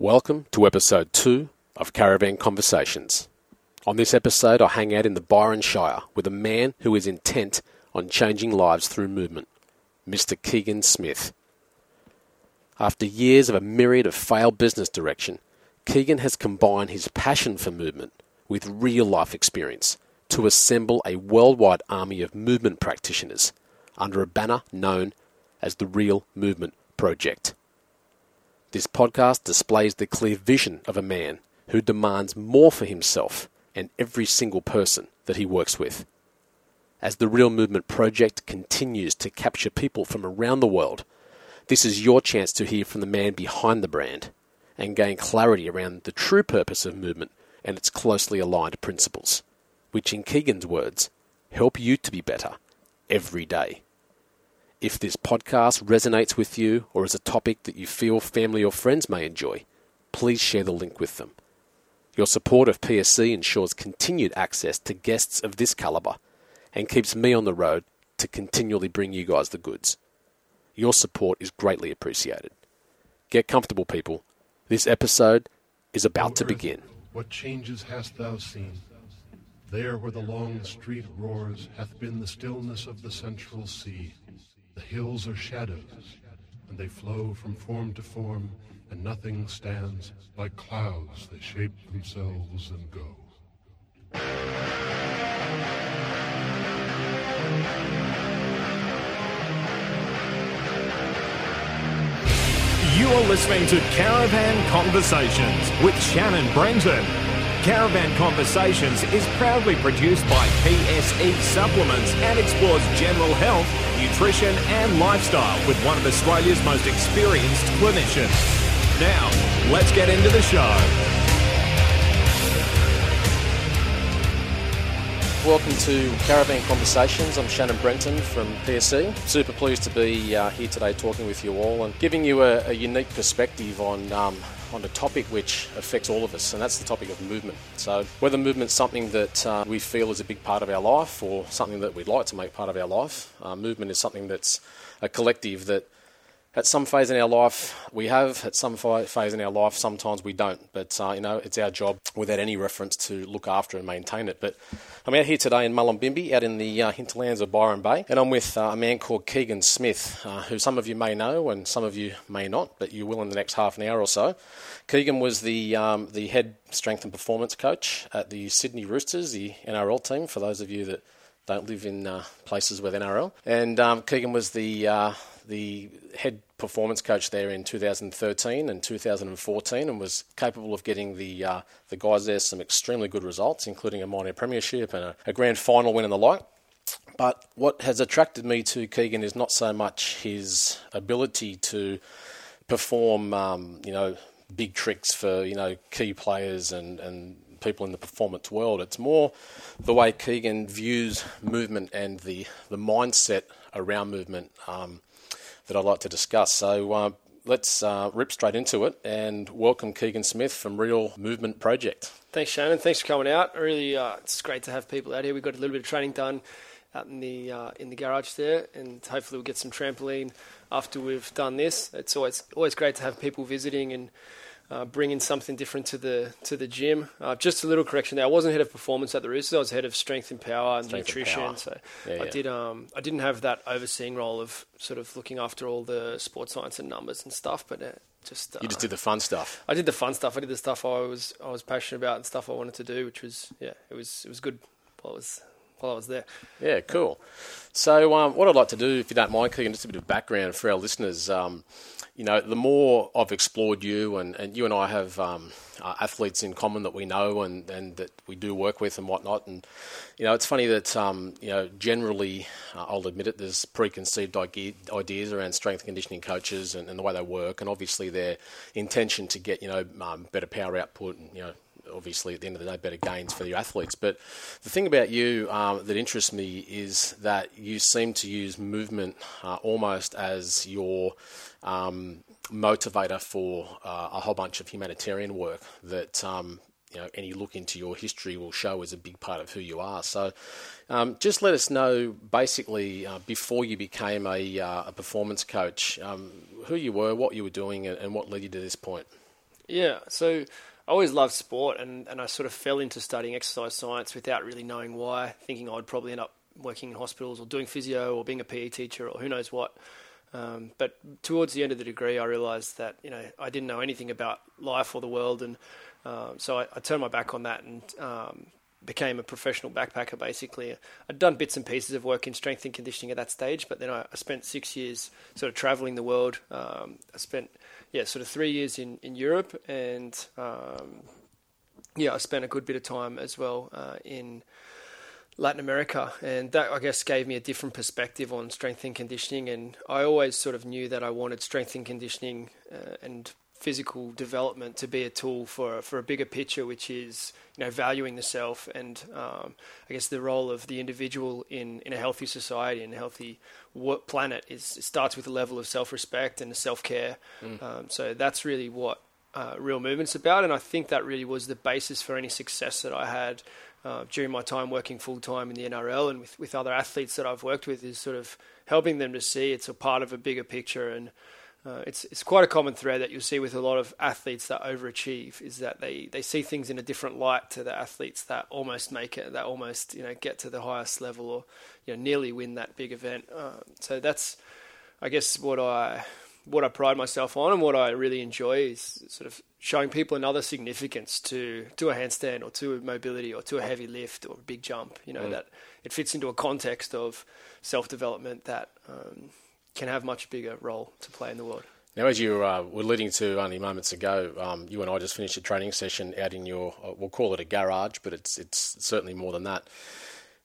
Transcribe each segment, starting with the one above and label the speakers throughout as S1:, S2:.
S1: Welcome to episode 2 of Caravan Conversations. On this episode, I hang out in the Byron Shire with a man who is intent on changing lives through movement, Mr. Keegan Smith. After years of a myriad of failed business direction, Keegan has combined his passion for movement with real life experience to assemble a worldwide army of movement practitioners under a banner known as the Real Movement Project. This podcast displays the clear vision of a man who demands more for himself and every single person that he works with. As the Real Movement Project continues to capture people from around the world, this is your chance to hear from the man behind the brand and gain clarity around the true purpose of movement and its closely aligned principles, which, in Keegan's words, help you to be better every day. If this podcast resonates with you or is a topic that you feel family or friends may enjoy, please share the link with them. Your support of PSE ensures continued access to guests of this calibre and keeps me on the road to continually bring you guys the goods. Your support is greatly appreciated. Get comfortable, people. This episode is about to begin.
S2: What changes hast thou seen? There where the long street roars hath been the stillness of the central sea. The hills are shadows, and they flow from form to form, and nothing stands like clouds that shape themselves and go.
S3: You are listening to Caravan Conversations with Shannon Brenton. Caravan Conversations is proudly produced by PSE Supplements and explores general health, nutrition, and lifestyle with one of Australia's most experienced clinicians. Now, let's get into the show.
S1: Welcome to Caravan Conversations. I'm Shannon Brenton from PSE. Super pleased to be uh, here today talking with you all and giving you a, a unique perspective on um, on a topic which affects all of us, and that's the topic of movement. So, whether movement's something that uh, we feel is a big part of our life or something that we'd like to make part of our life, uh, movement is something that's a collective that at some phase in our life we have, at some phase in our life sometimes we don't. But uh, you know, it's our job without any reference to look after and maintain it. But I'm out here today in Mullumbimby, out in the uh, hinterlands of Byron Bay, and I'm with uh, a man called Keegan Smith, uh, who some of you may know and some of you may not, but you will in the next half an hour or so. Keegan was the um, the head strength and performance coach at the Sydney Roosters, the NRL team. For those of you that don't live in uh, places with NRL, and um, Keegan was the uh, the head performance coach there in 2013 and 2014, and was capable of getting the uh, the guys there some extremely good results, including a minor premiership and a, a grand final win and the like. But what has attracted me to Keegan is not so much his ability to perform, um, you know, big tricks for you know key players and and people in the performance world. It's more the way Keegan views movement and the the mindset around movement. Um, that I'd like to discuss. So uh, let's uh, rip straight into it and welcome Keegan Smith from Real Movement Project.
S4: Thanks, Shannon. Thanks for coming out. Really, uh, it's great to have people out here. We got a little bit of training done out in the uh, in the garage there, and hopefully we'll get some trampoline after we've done this. It's always always great to have people visiting and uh, bringing something different to the to the gym. Uh, just a little correction there. I wasn't head of performance at the Roosters. I was head of strength and power and
S1: Strength and
S4: nutrition.
S1: power.
S4: So
S1: Yeah,
S4: I
S1: yeah.
S4: did. Um, I didn't have that overseeing role of sort of looking after all the sports science and numbers and stuff. But uh, just uh,
S1: You just did the fun stuff.
S4: I did the fun stuff. I did the stuff I was I was passionate about and stuff I wanted to do, which was yeah, it was it was good while I was while I was there.
S1: Yeah, cool. So, um, what I'd like to do, if you don't mind, Keegan, just a bit of background for our listeners. Um, you know, the more I've explored you, and, and you and I have um, uh, athletes in common that we know and, and that we do work with and whatnot. And, you know, it's funny that, um, you know, generally, uh, I'll admit it, there's preconceived ideas around strength and conditioning coaches and, and the way they work, and obviously their intention to get, you know, um, better power output and, you know, obviously at the end of the day better gains for your athletes. But the thing about you um, that interests me is that you seem to use movement uh, almost as your um, motivator for uh, a whole bunch of humanitarian work that. Um, you know, any look into your history will show is a big part of who you are. So, um, just let us know, basically, uh, before you became a, uh, a performance coach, um, who you were, what you were doing, and, and what led you to this point.
S4: Yeah, so I always loved sport, and, and I sort of fell into studying exercise science without really knowing why, thinking I'd probably end up working in hospitals or doing physio or being a PE teacher or who knows what. Um, but towards the end of the degree, I realised that you know I didn't know anything about life or the world, and um, so I, I, turned my back on that and um, became a professional backpacker. Basically, I'd done bits and pieces of work in strength and conditioning at that stage, but then I, I spent six years sort of travelling the world. Um, I spent yeah, sort of three years in in Europe, and um, yeah, I spent a good bit of time as well uh, in Latin America, and that I guess gave me a different perspective on strength and conditioning. And I always sort of knew that I wanted strength and conditioning uh, and physical development to be a tool for for a bigger picture, which is you know valuing the self and um, I guess the role of the individual in, in a healthy society and a healthy planet is it starts with a level of self respect and self care. Mm. Um, so that's really what uh, real movement's about, and I think that really was the basis for any success that I had uh, during my time working full time in the NRL and with, with other athletes that I've worked with is sort of helping them to see it's a part of a bigger picture and uh, it's it's quite a common thread that you'll see with a lot of athletes that overachieve is that they, they see things in a different light to the athletes that almost make it that almost you know get to the highest level or you know nearly win that big event. Uh, so that's I guess what I what I pride myself on and what I really enjoy is sort of showing people another significance to to a handstand or to a mobility or to a heavy lift or a big jump. You know mm. that it fits into a context of self development that um, can have much bigger role to play in the world.
S1: Now, as you uh, were leading to only moments ago, um, you and I just finished a training session out in your, uh, we'll call it a garage, but it's it's certainly more than that.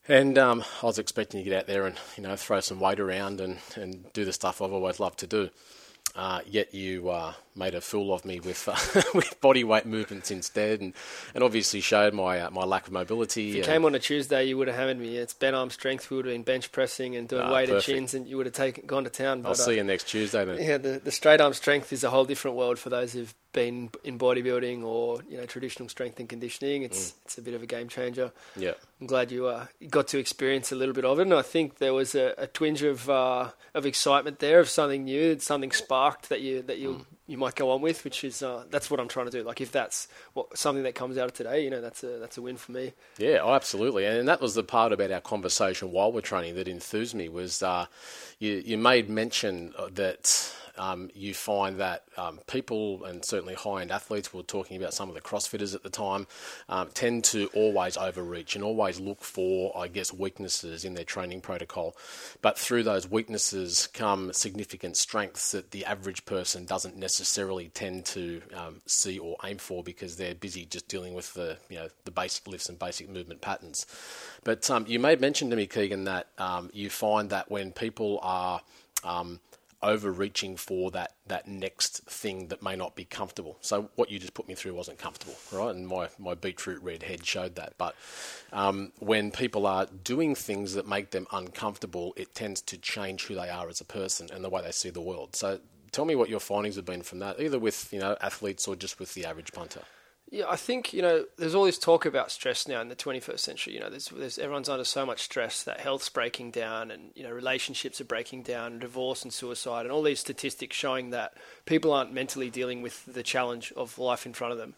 S1: And um, I was expecting to get out there and you know throw some weight around and, and do the stuff I've always loved to do. Uh, yet you uh, made a fool of me with uh, with body weight movements instead, and, and obviously showed my uh, my lack of mobility.
S4: If you came on a Tuesday, you would have hammered me. It's bent arm strength. We would have been bench pressing and doing ah, weighted perfect. chins, and you would have taken gone to town.
S1: But, I'll see you next Tuesday then.
S4: Yeah, the, the straight arm strength is a whole different world for those who've been in bodybuilding or you know traditional strength and conditioning. It's mm. it's a bit of a game changer.
S1: Yeah,
S4: I'm glad you uh, got to experience a little bit of it, and I think there was a, a twinge of uh, of excitement there of something new, something sparked that you that you mm. you might go on with, which is uh, that's what I'm trying to do. Like if that's what something that comes out of today, you know, that's a that's a win for me.
S1: Yeah, oh, absolutely, and that was the part about our conversation while we're training that enthused me was uh, you you made mention that um, you find that um, people, and certainly high end athletes, we were talking about some of the CrossFitters at the time, um, tend to always overreach and always look for, I guess, weaknesses in their training protocol. But through those weaknesses come significant strengths that the average person doesn't necessarily tend to um, see or aim for because they're busy just dealing with the, you know, the basic lifts and basic movement patterns. But um, you made mention to me, Keegan, that um, you find that when people are um, overreaching for that that next thing that may not be comfortable. So what you just put me through wasn't comfortable, right? And my, my beetroot red head showed that. But um, when people are doing things that make them uncomfortable, it tends to change who they are as a person and the way they see the world. So tell me what your findings have been from that, either with you know athletes or just with the average punter.
S4: Yeah, I think you know there's all this talk about stress now in the 21st century. You know, there's, there's everyone's under so much stress that health's breaking down, and you know relationships are breaking down, and divorce and suicide, and all these statistics showing that people aren't mentally dealing with the challenge of life in front of them.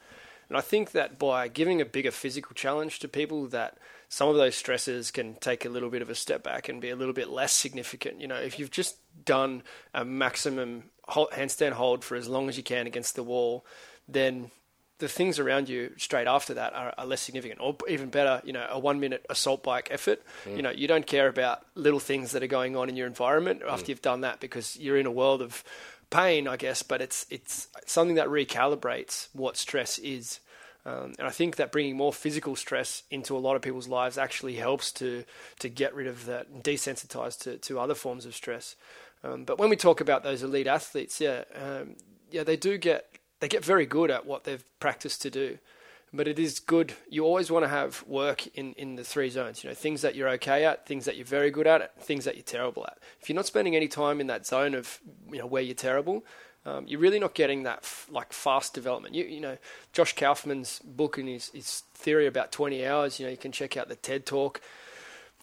S4: And I think that by giving a bigger physical challenge to people, that some of those stresses can take a little bit of a step back and be a little bit less significant. You know, if you've just done a maximum handstand hold for as long as you can against the wall, then the things around you straight after that are, are, less significant, or even better, you know, a one-minute assault bike effort. Mm. You know, you don't care about little things that are going on in your environment after mm. you've done that because you're in a world of pain, I guess. But it's it's something that recalibrates what stress is. Um, and I think that bringing more physical stress into a lot of people's lives actually helps to to get rid of that, and desensitize to, to other forms of stress. Um, but when we talk about those elite athletes, yeah, um, yeah, they do get they get very good at what they've practiced to do. But it is good. You always want to have work in, in the three zones. You know, things that you're okay at, things that you're very good at, things that you're terrible at. If you're not spending any time in that zone of you know where you're terrible, um, you're really not getting that f- like fast development. You, you know, Josh Kaufman's book and his, his theory about 20 hours. You know, you can check out the TED talk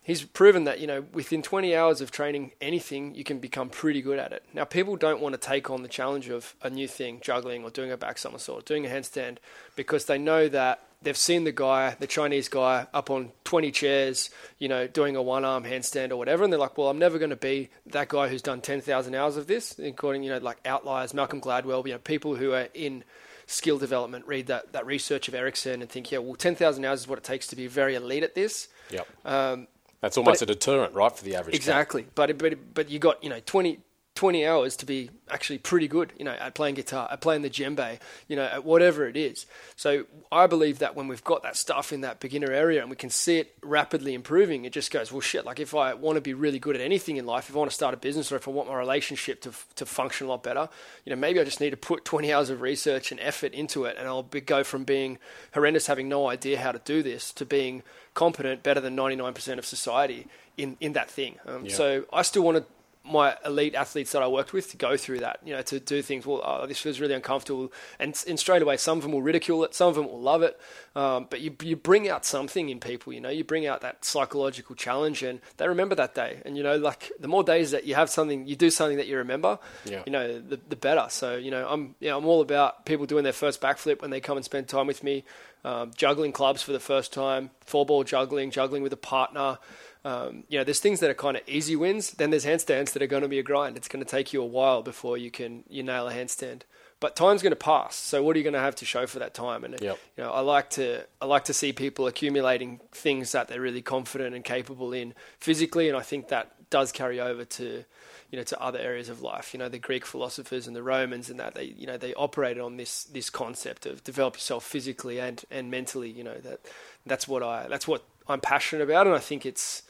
S4: he's proven that you know within 20 hours of training anything you can become pretty good at it now people don't want to take on the challenge of a new thing juggling or doing a back somersault doing a handstand because they know that they've seen the guy the chinese guy up on 20 chairs you know doing a one arm handstand or whatever and they're like well i'm never going to be that guy who's done 10,000 hours of this according you know like outliers malcolm gladwell you know people who are in skill development read that, that research of ericsson and think yeah well 10,000 hours is what it takes to be very elite at this
S1: Yep.
S4: um,
S1: That's almost a deterrent, right, for the average.
S4: Exactly, but but but you got you know 20, 20 hours to be actually pretty good, you know, at playing guitar, at playing the djembe, you know, at whatever it is. So I believe that when we've got that stuff in that beginner area and we can see it rapidly improving, it just goes well shit. Like if I want to be really good at anything in life, if I want to start a business or if I want my relationship to to function a lot better, you know, maybe I just need to put twenty hours of research and effort into it, and I'll be, go from being horrendous, having no idea how to do this, to being competent, better than ninety nine percent of society in in that thing. Um,
S1: Yeah.
S4: So I still want to my elite athletes that I worked with to go through that, you know, to do things. Well, oh, this feels really uncomfortable, and, and straight away, some of them will ridicule it, some of them will love it. Um, but you you bring out something in people, you know, you bring out that psychological challenge, and they remember that day. And you know, like the more days that you have something, you do something that you remember,
S1: Yeah.
S4: you know, the the better. So you know, I'm you know, I'm all about people doing their first backflip when they come and spend time with me, um, juggling clubs for the first time, four ball juggling, juggling with a partner. Um, you know, there's things that are kind of easy wins. Then there's handstands that are going to be a grind. It's going to take you a while before you can you nail a handstand. But time's going to pass. So what are you going to have to show for that time? And
S1: Yep.
S4: you know, I like to I like to see people accumulating things that they're really confident and capable in physically, and I think that does carry over to you know to other areas of life. You know, the Greek philosophers and the Romans and that they you know they operated on this this concept of develop yourself physically and and mentally. You know that that's what I that's what I'm passionate about, and I think it's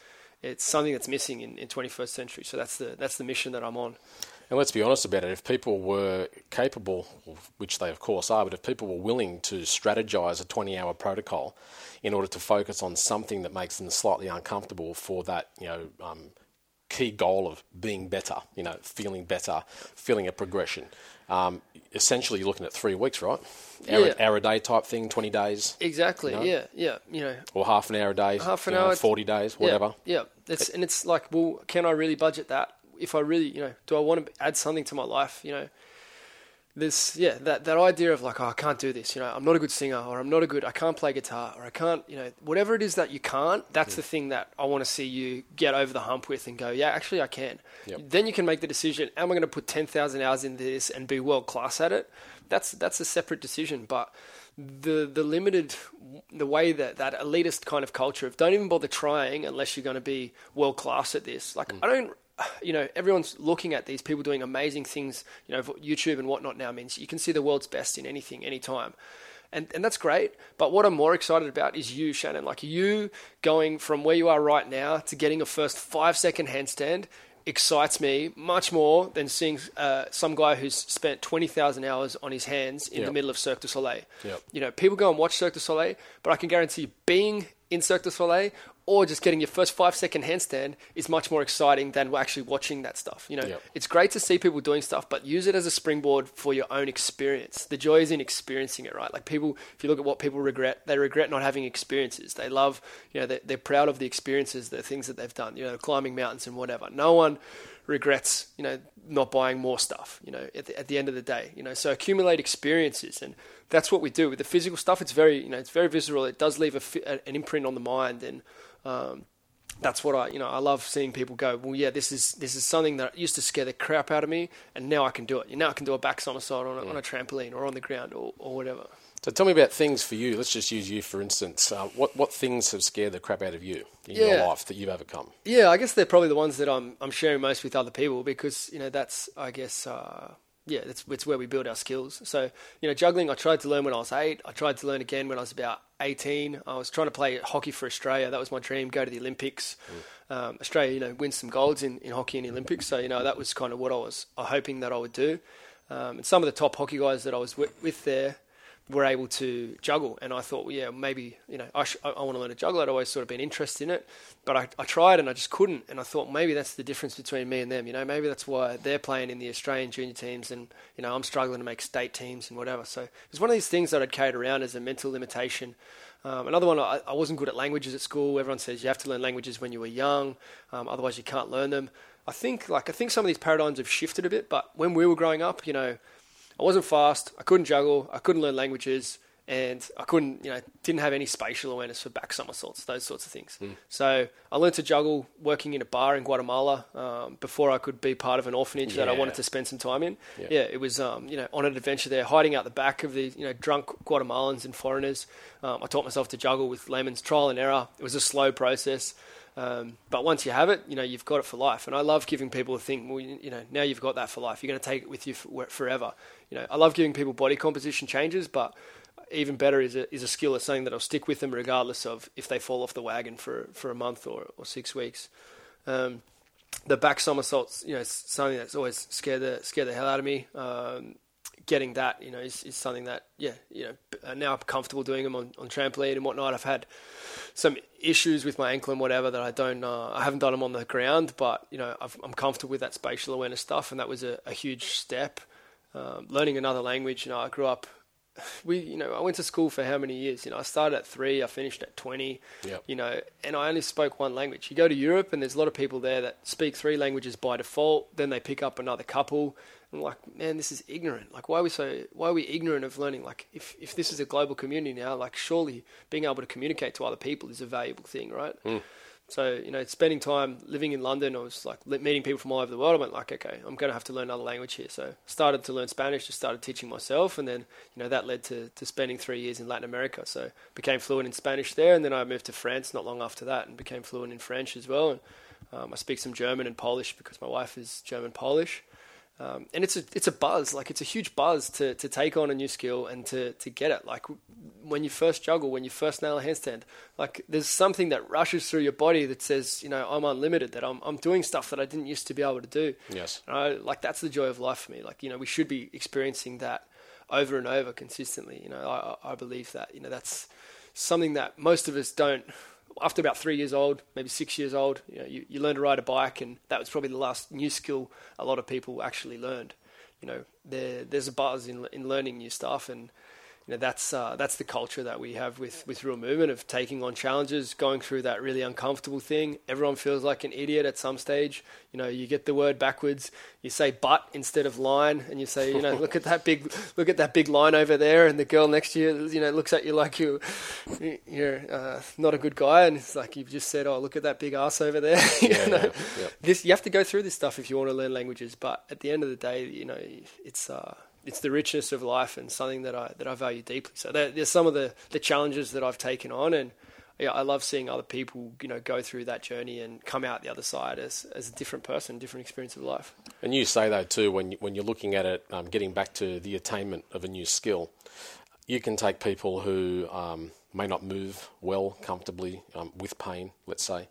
S4: it's something that's missing in, in 21st century. So that's the that's the mission that I'm on.
S1: And let's be honest about it. If people were capable, which they of course are, but if people were willing to strategize a 20-hour protocol in order to focus on something that makes them slightly uncomfortable for that, you know, um, key goal of being better, you know, feeling better, feeling a progression. Um, essentially, you're looking at three weeks, right? Hour,
S4: Yeah.
S1: hour a day type thing, 20 days,
S4: Exactly.
S1: No?
S4: Yeah. Yeah. You know,
S1: or half an hour a day,
S4: Half an
S1: you know,
S4: hour,
S1: 40 days, whatever.
S4: Yeah, yeah. It's and it's like, well, can I really budget that? If I really, you know, do I want to add something to my life? You know, this, yeah, that that idea of like, oh, I can't do this. You know, I'm not a good singer, or I'm not a good, I can't play guitar, or I can't, you know, whatever it is that you can't. That's the thing that I want to see you get over the hump with and go, yeah, actually, I can.
S1: Yep.
S4: Then you can make the decision: Am I going to put ten thousand hours into this and be world class at it? That's that's a separate decision, but the the limited the way that that elitist kind of culture of don't even bother trying unless you're going to be world class at this. Like mm. I don't, you know, everyone's looking at these people doing amazing things. You know, YouTube and whatnot now means you can see the world's best in anything, anytime. And, and that's great, but what I'm more excited about is you, Shannon. Like you going from where you are right now to getting a first five second handstand excites me much more than seeing uh, some guy who's spent 20,000 hours on his hands in
S1: Yep.
S4: the middle of Cirque du Soleil.
S1: Yep.
S4: You know, people go and watch Cirque du Soleil, but I can guarantee being in Cirque du Soleil or just getting your first five second handstand is much more exciting than actually watching that stuff. You know,
S1: Yep.
S4: it's great to see people doing stuff, but use it as a springboard for your own experience. The joy is in experiencing it, right? Like people, if you look at what people regret, they regret not having experiences. They love, you know, they're, they're proud of the experiences, the things that they've done, you know, climbing mountains and whatever. No one regrets, you know, not buying more stuff, you know, at the, at the end of the day, you know, so accumulate experiences and that's what we do with the physical stuff. It's very, you know, it's very visceral. It does leave a, an imprint on the mind and, um, that's what I, you know, I love seeing people go. Well, yeah, this is this is something that used to scare the crap out of me, and now I can do it. You now I can do a back somersault on a, on a trampoline or on the ground or, or whatever.
S1: So tell me about things for you. Let's just use you for instance. Uh, what what things have scared the crap out of you in your life that you've overcome?
S4: Yeah, I guess they're probably the ones that I'm I'm sharing most with other people because you know that's I guess uh, yeah it's it's where we build our skills. So you know juggling, I tried to learn when I was eight. I tried to learn again when I was about eighteen. I was trying to play hockey for Australia. That was my dream. Go to the Olympics. Um, Australia, you know, win some golds in, in hockey in the Olympics. So you know that was kind of what I was uh, hoping that I would do. Um, and some of the top hockey guys that I was with, with there were able to juggle. And I thought, well, yeah, maybe, you know, I, sh- I, want to learn to juggle. I'd always sort of been interested in it, but I, I tried and I just couldn't. And I thought maybe that's the difference between me and them. You know, maybe that's why they're playing in the Australian junior teams and, you know, I'm struggling to make state teams and whatever. So it's one of these things that I'd carried around as a mental limitation. Um, another one, I, I, wasn't good at languages at school. Everyone says you have to learn languages when you were young, um, otherwise you can't learn them. I think, like, I think some of these paradigms have shifted a bit. But when we were growing up, you know, I wasn't fast. I couldn't juggle. I couldn't learn languages and I couldn't, you know, didn't have any spatial awareness for back somersaults, those sorts of things. Mm. So I learned to juggle working in a bar in Guatemala um, before I could be part of an orphanage yeah. that I wanted to spend some time in. Yeah, yeah it was, um, you know, on an adventure there, hiding out the back of the, you know, drunk Guatemalans and foreigners. Um, I taught myself to juggle with layman's trial and error. It was a slow process. Um, but once you have it, you know you've got it for life. And I love giving people a thing. Well, you know, now you've got that for life. You're going to take it with you for, forever. You know, I love giving people body composition changes, but even better is a, is a skill. It's something that'll stick with them regardless of if they fall off the wagon for, for a month or, or six weeks. Um, the back somersaults, you know, something that's always scared the scared the hell out of me. Um, getting that, you know, is, is something that, yeah, you know, now I'm comfortable doing them on, on trampoline and whatnot. I've had some issues with my ankle and whatever that I don't, uh, I haven't done them on the ground, but you know, i am comfortable with that spatial awareness stuff, and that was a, a huge step. Um, learning another language, you know, I grew up we, you know, I went to school for how many years? You know, I started at three, I finished at 20, yep. you know, and I only spoke one language. You go to Europe and there's a lot of people there that speak three languages by default, then they pick up another couple. I'm like, man, this is ignorant. Like, why are we so, why are we ignorant of learning? Like, if, if this is a global community now, like, surely being able to communicate to other people is a valuable thing, right? Mm. So, you know, spending time living in London, I was like meeting people from all over the world. I went like, okay, I'm going to have to learn another language here. So started to learn Spanish, just started teaching myself. And then, you know, that led to, to spending three years in Latin America. So became fluent in Spanish there. And then I moved to France not long after that and became fluent in French as well. And um, I speak some German and Polish because my wife is German Polish. Um, and it's a it's a buzz, like it's a huge buzz to, to take on a new skill and to, to get it. Like when you first juggle, when you first nail a handstand, like there's something that rushes through your body that says, you know, I'm unlimited, that I'm I'm doing stuff that I didn't used to be able to do.
S1: Yes.
S4: I, like that's the joy of life for me. Like you know, we should be experiencing that over and over consistently. You know, I I believe that. You know, that's something that most of us don't after about three years old, maybe six years old, you, know, you, you learn to ride a bike, and that was probably the last new skill a lot of people actually learned. You know, there, there's a buzz in in learning new stuff, and you know, that's uh, that's the culture that we have with with real movement of taking on challenges, going through that really uncomfortable thing. Everyone feels like an idiot at some stage. You know, you get the word backwards. You say "but" instead of "line," and you say, you know, look at that big look at that big line over there, and the girl next to you, you know, looks at you like you you're uh, not a good guy, and it's like you've just said, "Oh, look at that big ass over there." you yeah, know? yeah, yeah. This you have to go through this stuff if you want to learn languages, but at the end of the day, you know, it's. Uh, it's the richness of life and something that I that I value deeply. So there's some of the, the challenges that I've taken on, and yeah, I love seeing other people you know go through that journey and come out the other side as as a different person, different experience of life.
S1: And you say that too when when you're looking at it, um, getting back to the attainment of a new skill. You can take people who um, may not move well comfortably um, with pain, let's say,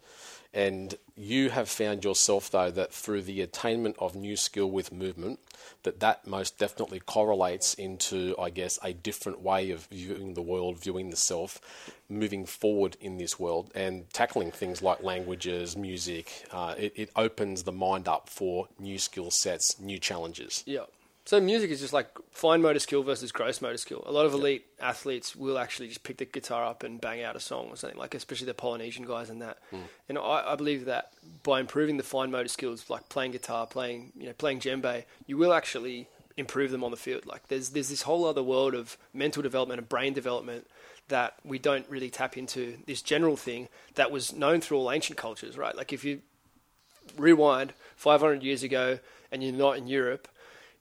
S1: and you have found yourself, though, that through the attainment of new skill with movement, that that most definitely correlates into, I guess, a different way of viewing the world, viewing the self, moving forward in this world, and tackling things like languages, music. Uh, it, it opens the mind up for new skill sets, new challenges.
S4: Yeah. So music is just like fine motor skill versus gross motor skill. A lot of elite yeah. athletes will actually just pick the guitar up and bang out a song or something like, especially the Polynesian guys and that. Mm. And I, I, believe that by improving the fine motor skills, like playing guitar, playing you know playing djembe, you will actually improve them on the field. Like there's there's this whole other world of mental development and brain development that we don't really tap into. This general thing that was known through all ancient cultures, right? Like if you rewind 500 years ago and you're not in Europe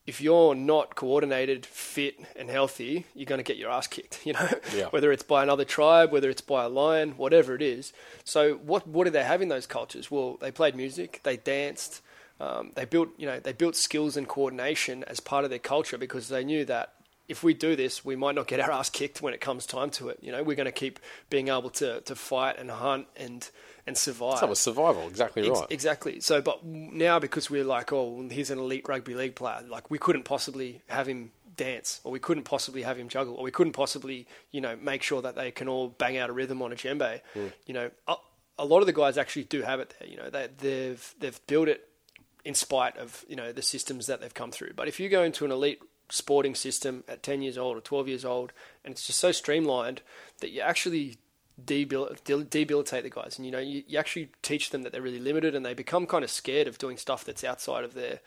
S4: if you're not coordinated, fit, and healthy, you're going to get your ass kicked. You know, yeah. whether it's by another tribe, whether it's by a lion, whatever it is. So, what what did they have in those cultures? Well, they played music, they danced, um, they built you know they built skills and coordination as part of their culture because they knew that if we do this, we might not get our ass kicked when it comes time to it. You know, we're going to keep being able to to fight and hunt and and survive.
S1: That was survival, exactly right. Ex-
S4: exactly. So, but now because we're like, oh, he's an elite rugby league player, like we couldn't possibly have him dance, or we couldn't possibly have him juggle, or we couldn't possibly, you know, make sure that they can all bang out a rhythm on a djembe.
S1: Hmm.
S4: You know, a, a lot of the guys actually do have it there. You know, they, they've they've built it in spite of you know the systems that they've come through. But if you go into an elite sporting system at 10 years old or 12 years old, and it's just so streamlined that you actually debil- debilitate the guys, and you know you, you actually teach them that they're really limited, and they become kind of scared of doing stuff that's outside of their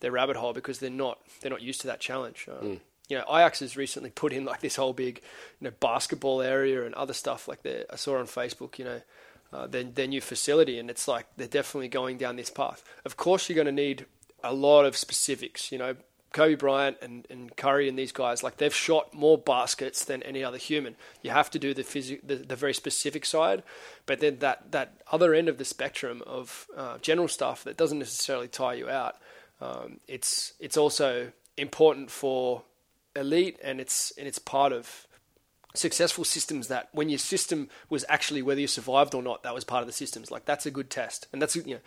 S4: their rabbit hole because they're not they're not used to that challenge. Um, You know, Ajax has recently put in like this whole big, you know, basketball area and other stuff like that. I saw on Facebook, you know, uh, their, their new facility, and it's like they're definitely going down this path. Of course, you're going to need a lot of specifics. You know, Kobe Bryant and, and Curry and these guys, like they've shot more baskets than any other human. You have to do the physi- the, the very specific side, but then that, that other end of the spectrum of uh, general stuff that doesn't necessarily tire you out. Um, it's it's also important for elite, and it's and it's part of successful systems that when your system was actually whether you survived or not, that was part of the systems. Like that's a good test, and that's you know,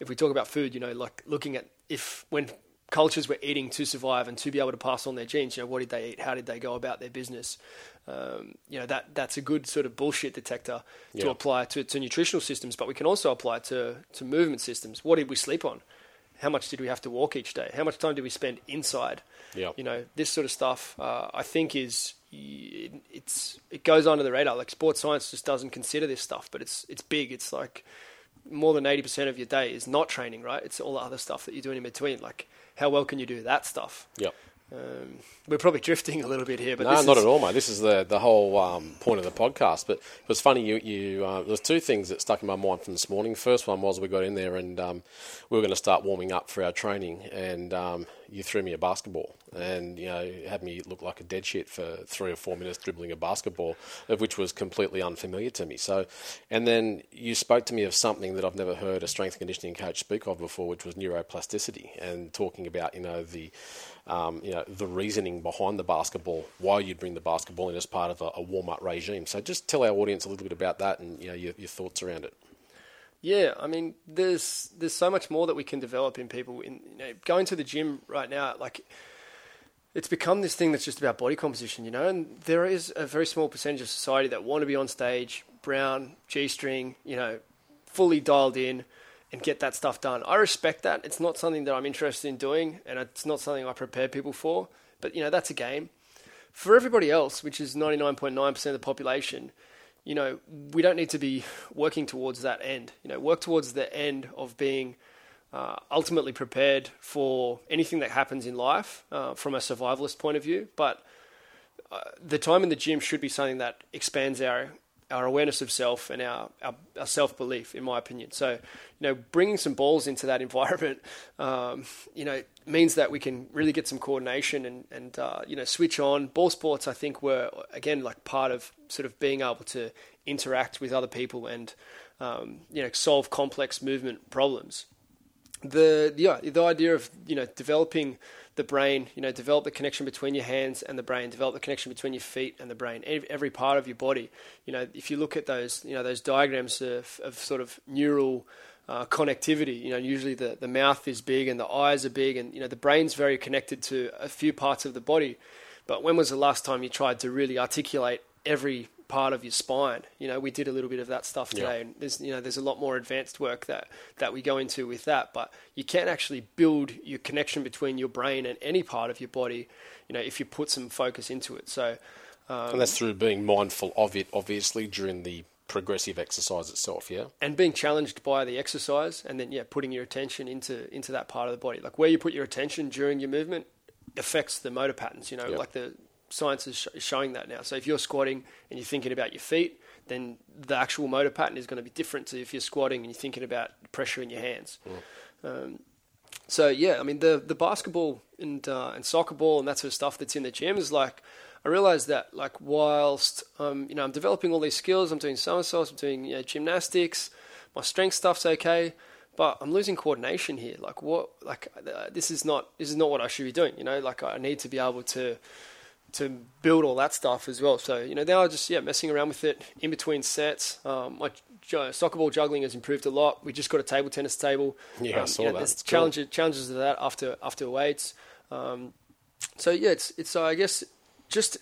S4: if we talk about food, you know, like looking at if when cultures were eating to survive and to be able to pass on their genes, you know, what did they eat? How did they go about their business? Um, you know, that that's a good sort of bullshit detector to
S1: Yeah.
S4: apply to, to nutritional systems, but we can also apply it to to movement systems. What did we sleep on? How much did we have to walk each day? How much time did we spend inside?
S1: Yeah.
S4: You know, this sort of stuff, uh, I think is it's it goes under the radar. Like sports science just doesn't consider this stuff, but it's it's big. It's like more than eighty percent of your day is not training, right? It's all the other stuff that you're doing in between. Like how well can you do that stuff?
S1: Yep.
S4: Um, we're probably drifting a little bit here, but
S1: no,
S4: this
S1: not
S4: is,
S1: at all, mate. This is the the whole um, point of the podcast. But it was funny. You, you uh, there's two things that stuck in my mind from this morning. First one was we got in there and um, we were going to start warming up for our training, and um, you threw me a basketball, and you know had me look like a dead shit for three or four minutes dribbling a basketball, of which was completely unfamiliar to me. So, and then you spoke to me of something that I've never heard a strength conditioning coach speak of before, which was neuroplasticity, and talking about you know the um, you know, the reasoning behind the basketball, why you'd bring the basketball in as part of a, a warm up regime. So just tell our audience a little bit about that and you know, your, your thoughts around it.
S4: Yeah, I mean, there's there's so much more that we can develop in people. In you know, going to the gym right now, like it's become this thing that's just about body composition, you know. And there is a very small percentage of society that want to be on stage, brown, g-string, you know, fully dialed in, and get that stuff done. I respect that. It's not something that I'm interested in doing, and it's not something I prepare people for. But you know, that's a game. For everybody else, which is 99.9% of the population, you know, we don't need to be working towards that end. You know, work towards the end of being uh, ultimately prepared for anything that happens in life uh, from a survivalist point of view. But uh, the time in the gym should be something that expands our our awareness of self and our, our, our self belief, in my opinion. So, you know, bringing some balls into that environment, um, you know, means that we can really get some coordination and, and uh, you know, switch on. Ball sports, I think, were, again, like part of sort of being able to interact with other people and, um, you know, solve complex movement problems. The, yeah, the idea of, you know, developing the brain, you know, develop the connection between your hands and the brain, develop the connection between your feet and the brain, every, part of your body. You know, if you look at those, you know, those diagrams of, of sort of neural uh, connectivity, you know, usually the, the mouth is big and the eyes are big and, you know, the brain's very connected to a few parts of the body. But when was the last time you tried to really articulate every part of your spine? You know, we did a little bit of that stuff today,
S1: Yeah.
S4: and there's you know there's a lot more advanced work that that we go into with that. But you can actually build your connection between your brain and any part of your body, you know, if you put some focus into it. So. Um,
S1: and that's through being mindful of it, obviously, during the progressive exercise itself, yeah?
S4: and being challenged by the exercise and then yeah putting your attention into into that part of the body like where you put your attention during your movement affects the motor patterns you know
S1: Yep.
S4: like the science is sh- showing that now so if you're squatting and you're thinking about your feet then the actual motor pattern is going to be different to if you're squatting and you're thinking about pressure in your hands um, so yeah, I mean the the basketball and uh, and soccer ball and that sort of stuff that's in the gym is like I realized that like whilst um, you know I'm developing all these skills, I'm doing somersaults, I'm doing you know, gymnastics, my strength stuff's okay, but I'm losing coordination here. Like what? Like uh, this is not this is not what I should be doing. You know, like I need to be able to to build all that stuff as well. So you know now I just yeah messing around with it in between sets. Um, my soccer ball juggling has improved a lot. We just got a table tennis table.
S1: Yeah, I
S4: Um,
S1: saw
S4: you know,
S1: that.
S4: There's
S1: cool.
S4: challenges challenges to that after after weights. Um, so yeah, it's it's uh, I guess just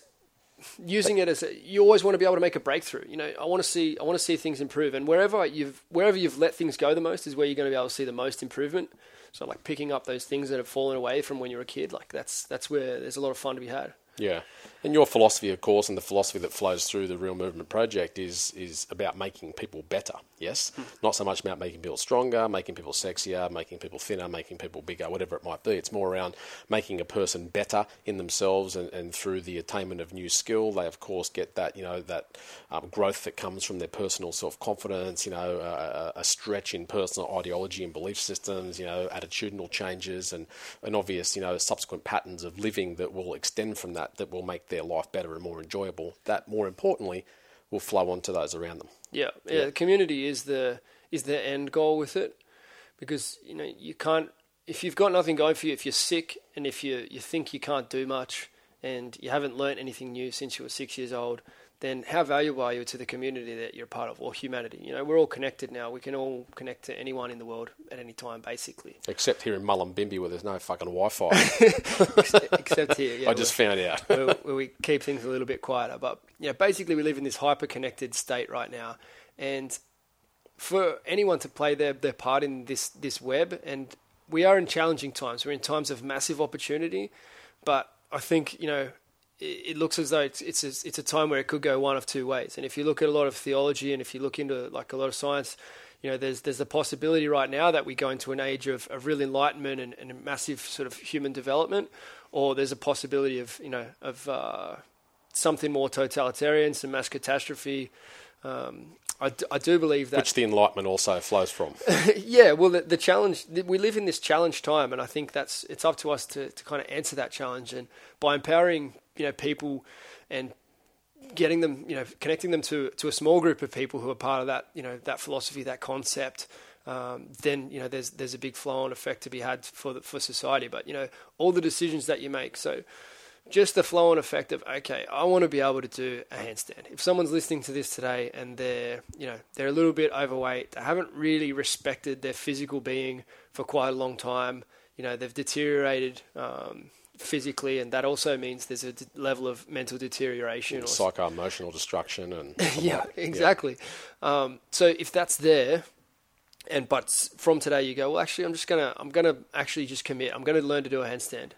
S4: using it as a, you always want to be able to make a breakthrough. You know, I want to see I want to see things improve, and wherever you've wherever you've let things go the most is where you're going to be able to see the most improvement. So like picking up those things that have fallen away from when you were a kid, like that's that's where there's a lot of fun to be had.
S1: Yeah, and your philosophy, of course, and the philosophy that flows through the Real Movement Project is is about making people better. Yes, mm. not so much about making people stronger, making people sexier, making people thinner, making people bigger, whatever it might be. It's more around making a person better in themselves, and, and through the attainment of new skill, they of course get that you know that um, growth that comes from their personal self confidence. You know, a, stretch in personal ideology and belief systems. You know, attitudinal changes, and an obvious you know subsequent patterns of living that will extend from that that will make their life better and more enjoyable. That more importantly will flow on to those around them.
S4: Yeah, yeah. yeah. The community is the is the end goal with it, because you know you can't if you've got nothing going for you. If you're sick and if you you think you can't do much and you haven't learned anything new since you were six years old, then how valuable are you to the community that you're part of or humanity? You know, we're all connected now. We can all connect to anyone in the world at any time, basically.
S1: Except here in Mullumbimby where there's no fucking Wi-Fi.
S4: except, here, yeah.
S1: I just found out.
S4: where, where, we keep things a little bit quieter. But, yeah, basically we live in this hyper-connected state right now. And for anyone to play their, their part in this, this web, and we are in challenging times. We're in times of massive opportunity, but I think, you know, it looks as though it's it's a, it's a time where it could go one of two ways. And if you look at a lot of theology and if you look into like a lot of science, you know, there's there's a possibility right now that we go into an age of, of real enlightenment and, and massive sort of human development, or there's a possibility of you know of uh, something more totalitarian, some mass catastrophe. Um, I, d- I do believe that
S1: which the enlightenment also flows from.
S4: yeah, well, the, the challenge we live in this challenge time, and I think that's it's up to us to, to kind of answer that challenge, and by empowering you know people and getting them you know connecting them to to a small group of people who are part of that you know that philosophy that concept um, then you know there's there's a big flow on effect to be had for the, for society. But you know all the decisions that you make so just the flow on effect of okay I want to be able to do a handstand. If someone's listening to this today and they're you know they're a little bit overweight they haven't really respected their physical being for quite a long time you know they've deteriorated um, physically, and that also means there's a d- level of mental deterioration, or
S1: psycho emotional destruction, and
S4: yeah, exactly. Yeah. Um, so if that's there, and but from today you go, well, actually, I'm just gonna, I'm gonna actually just commit. I'm gonna learn to do a handstand,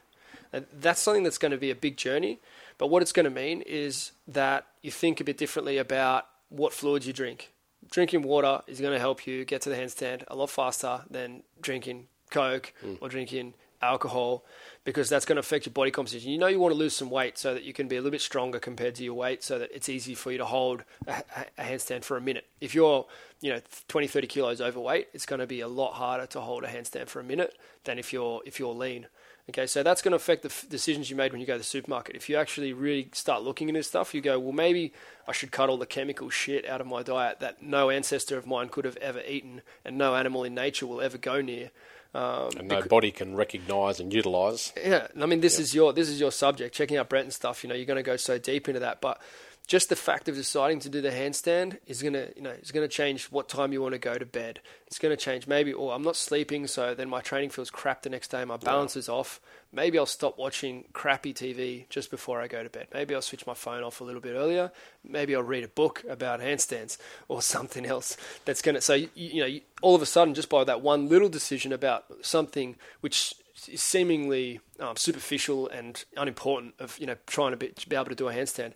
S4: and that's something that's going to be a big journey. But what it's going to mean is that you think a bit differently about what fluids you drink. Drinking water is going to help you get to the handstand a lot faster than drinking Coke mm. or drinking alcohol because that's going to affect your body composition. You know you want to lose some weight so that you can be a little bit stronger compared to your weight so that it's easy for you to hold a, handstand for a minute. If you're, you know, 20, 30 kilos overweight, it's going to be a lot harder to hold a handstand for a minute than if you're if you're lean. Okay, so that's going to affect the f- decisions you made when you go to the supermarket. If you actually really start looking into stuff, you go, well, maybe I should cut all the chemical shit out of my diet that no ancestor of mine could have ever eaten and no animal in nature will ever go near.
S1: Um, and no body can recognise and utilise.
S4: Yeah, I mean, this is your this is your subject. Checking out Brent and stuff, you know, you're going to go so deep into that, but just the fact of deciding to do the handstand is gonna, you know, is gonna change what time you want to go to bed. It's gonna change maybe, or I'm not sleeping, so then my training feels crap the next day. My balance yeah. is off. Maybe I'll stop watching crappy TV just before I go to bed. Maybe I'll switch my phone off a little bit earlier. Maybe I'll read a book about handstands or something else. That's gonna. So you, you know, you, all of a sudden, just by that one little decision about something which is seemingly um, superficial and unimportant, of you know, trying to be, to be able to do a handstand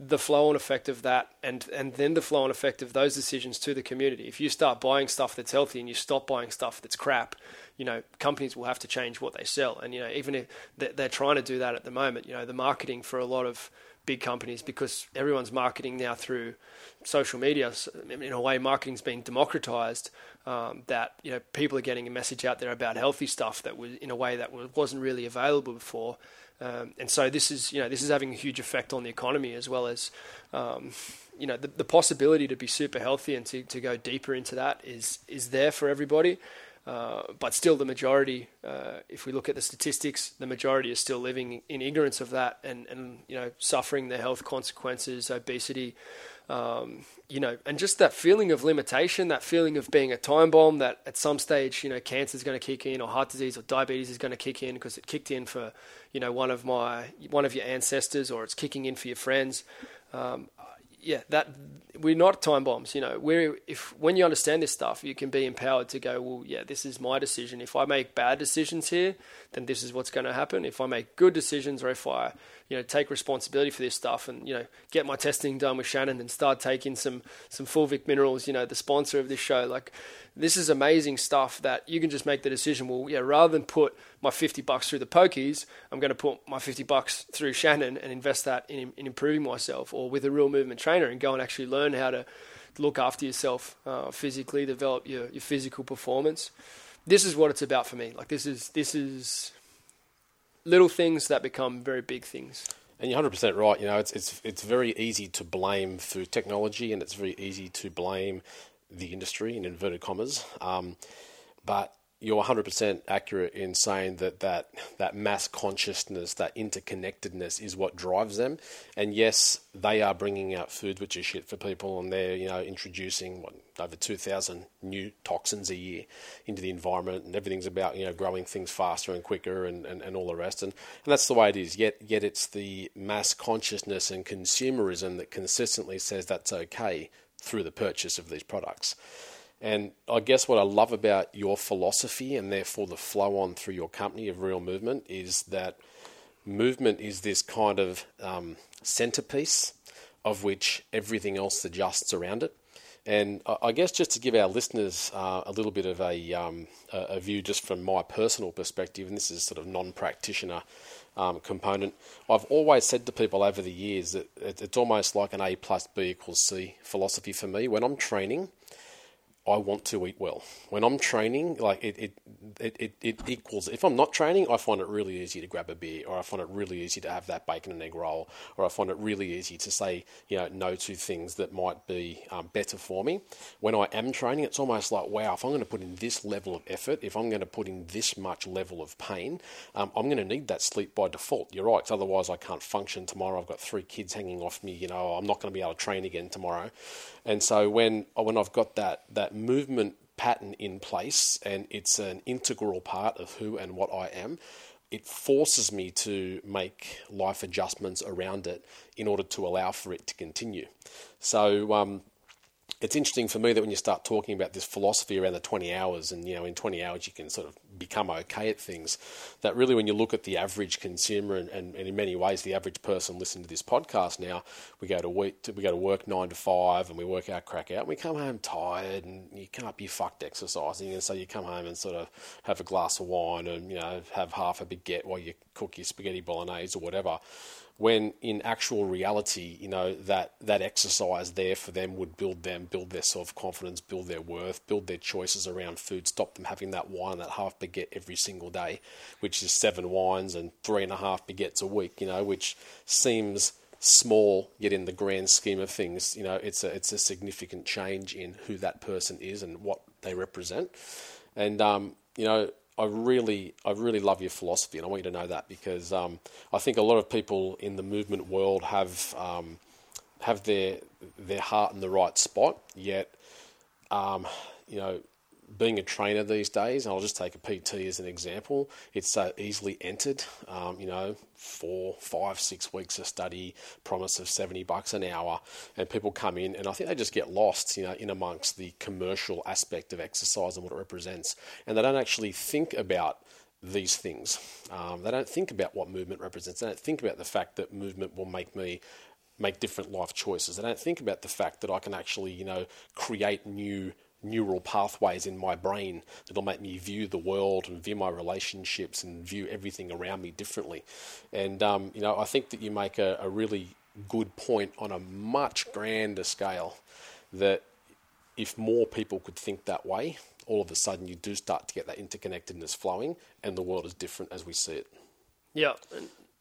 S4: the flow and effect of that and and then the flow and effect of those decisions to the community. If you start buying stuff that's healthy and you stop buying stuff that's crap, you know, companies will have to change what they sell. And you know, even if they're trying to do that at the moment, you know, the marketing for a lot of big companies because everyone's marketing now through social media. In a way, marketing's been democratized. Um, that you know, people are getting a message out there about healthy stuff that was in a way that wasn't really available before. Um, and so this is, you know, this is having a huge effect on the economy as well as, um, you know, the, the possibility to be super healthy and to, to go deeper into that is is there for everybody. Uh, but still, the majority, uh, if we look at the statistics, the majority is still living in ignorance of that and, and you know suffering the health consequences, obesity, um, you know, and just that feeling of limitation, that feeling of being a time bomb. That at some stage, you know, cancer is going to kick in, or heart disease, or diabetes is going to kick in because it kicked in for you know one of my one of your ancestors, or it's kicking in for your friends. Um, yeah, that we're not time bombs. You know, we're if when you understand this stuff, you can be empowered to go. Well, yeah, this is my decision. If I make bad decisions here, then this is what's going to happen. If I make good decisions, or if I you know take responsibility for this stuff and you know get my testing done with Shannon and start taking some some Fulvic minerals. You know, the sponsor of this show, like this is amazing stuff that you can just make the decision. Well, yeah, rather than put my 50 bucks through the pokies, I'm going to put my 50 bucks through Shannon and invest that in, in improving myself or with a real movement trainer and go and actually learn how to look after yourself uh, physically, develop your, your physical performance. This is what it's about for me. Like this is, this is little things that become very big things.
S1: And you're 100% right. You know, it's, it's, it's very easy to blame food technology and it's very easy to blame the industry in inverted commas. Um, but you're 100% accurate in saying that, that that mass consciousness, that interconnectedness is what drives them. And yes, they are bringing out food which is shit for people and they're, you know, introducing what, over 2,000 new toxins a year into the environment and everything's about, you know, growing things faster and quicker and, and, and all the rest. And, and that's the way it is. Yet, yet it's the mass consciousness and consumerism that consistently says that's okay through the purchase of these products. And I guess what I love about your philosophy and therefore the flow on through your company of Real Movement is that movement is this kind of um, centerpiece of which everything else adjusts around it. And I guess just to give our listeners uh, a little bit of a, um, a, view just from my personal perspective, and this is sort of non practitioner um, component, I've always said to people over the years that it's almost like an A plus B equals C philosophy for me. When I'm training, I want to eat well. When I'm training, like it, it, it, it, equals. If I'm not training, I find it really easy to grab a beer, or I find it really easy to have that bacon and egg roll, or I find it really easy to say, you know, no to things that might be um, better for me. When I am training, it's almost like, wow, if I'm going to put in this level of effort, if I'm going to put in this much level of pain, um, I'm going to need that sleep by default. You're right, otherwise I can't function tomorrow. I've got three kids hanging off me. You know, I'm not going to be able to train again tomorrow. And so when when I've got that that movement pattern in place and it's an integral part of who and what I am, it forces me to make life adjustments around it in order to allow for it to continue. So um, it's interesting for me that when you start talking about this philosophy around the 20 hours, and you know, in 20 hours you can sort of become okay at things, that really when you look at the average consumer, and, and, and in many ways the average person listening to this podcast now, we go to we go to work nine to five, and we work our crack out, and we come home tired, and you can't be fucked exercising, and so you come home and sort of have a glass of wine, and you know, have half a baguette while you cook your spaghetti bolognese or whatever when in actual reality, you know, that, that exercise there for them would build them, build their self confidence, build their worth, build their choices around food, stop them having that wine, that half baguette every single day, which is seven wines and three and a half baguettes a week, you know, which seems small, yet in the grand scheme of things, you know, it's a, it's a significant change in who that person is and what they represent. And, um, you know, I really, I really love your philosophy, and I want you to know that because um, I think a lot of people in the movement world have um, have their their heart in the right spot. Yet, um, you know, being a trainer these days, and I'll just take a PT as an example, it's so easily entered. Um, you know, four, five, six weeks of study, promise of 70 bucks an hour, and people come in, and I think they just get lost, you know, in amongst the commercial aspect of exercise and what it represents, and they don't actually think about these things. Um, they don't think about what movement represents. They don't think about the fact that movement will make me make different life choices. They don't think about the fact that I can actually, you know, create new neural pathways in my brain that'll make me view the world and view my relationships and view everything around me differently. And um, you know, I think that you make a, a really good point on a much grander scale that if more people could think that way, all of a sudden you do start to get that interconnectedness flowing, and the world is different as we see it.
S4: Yeah,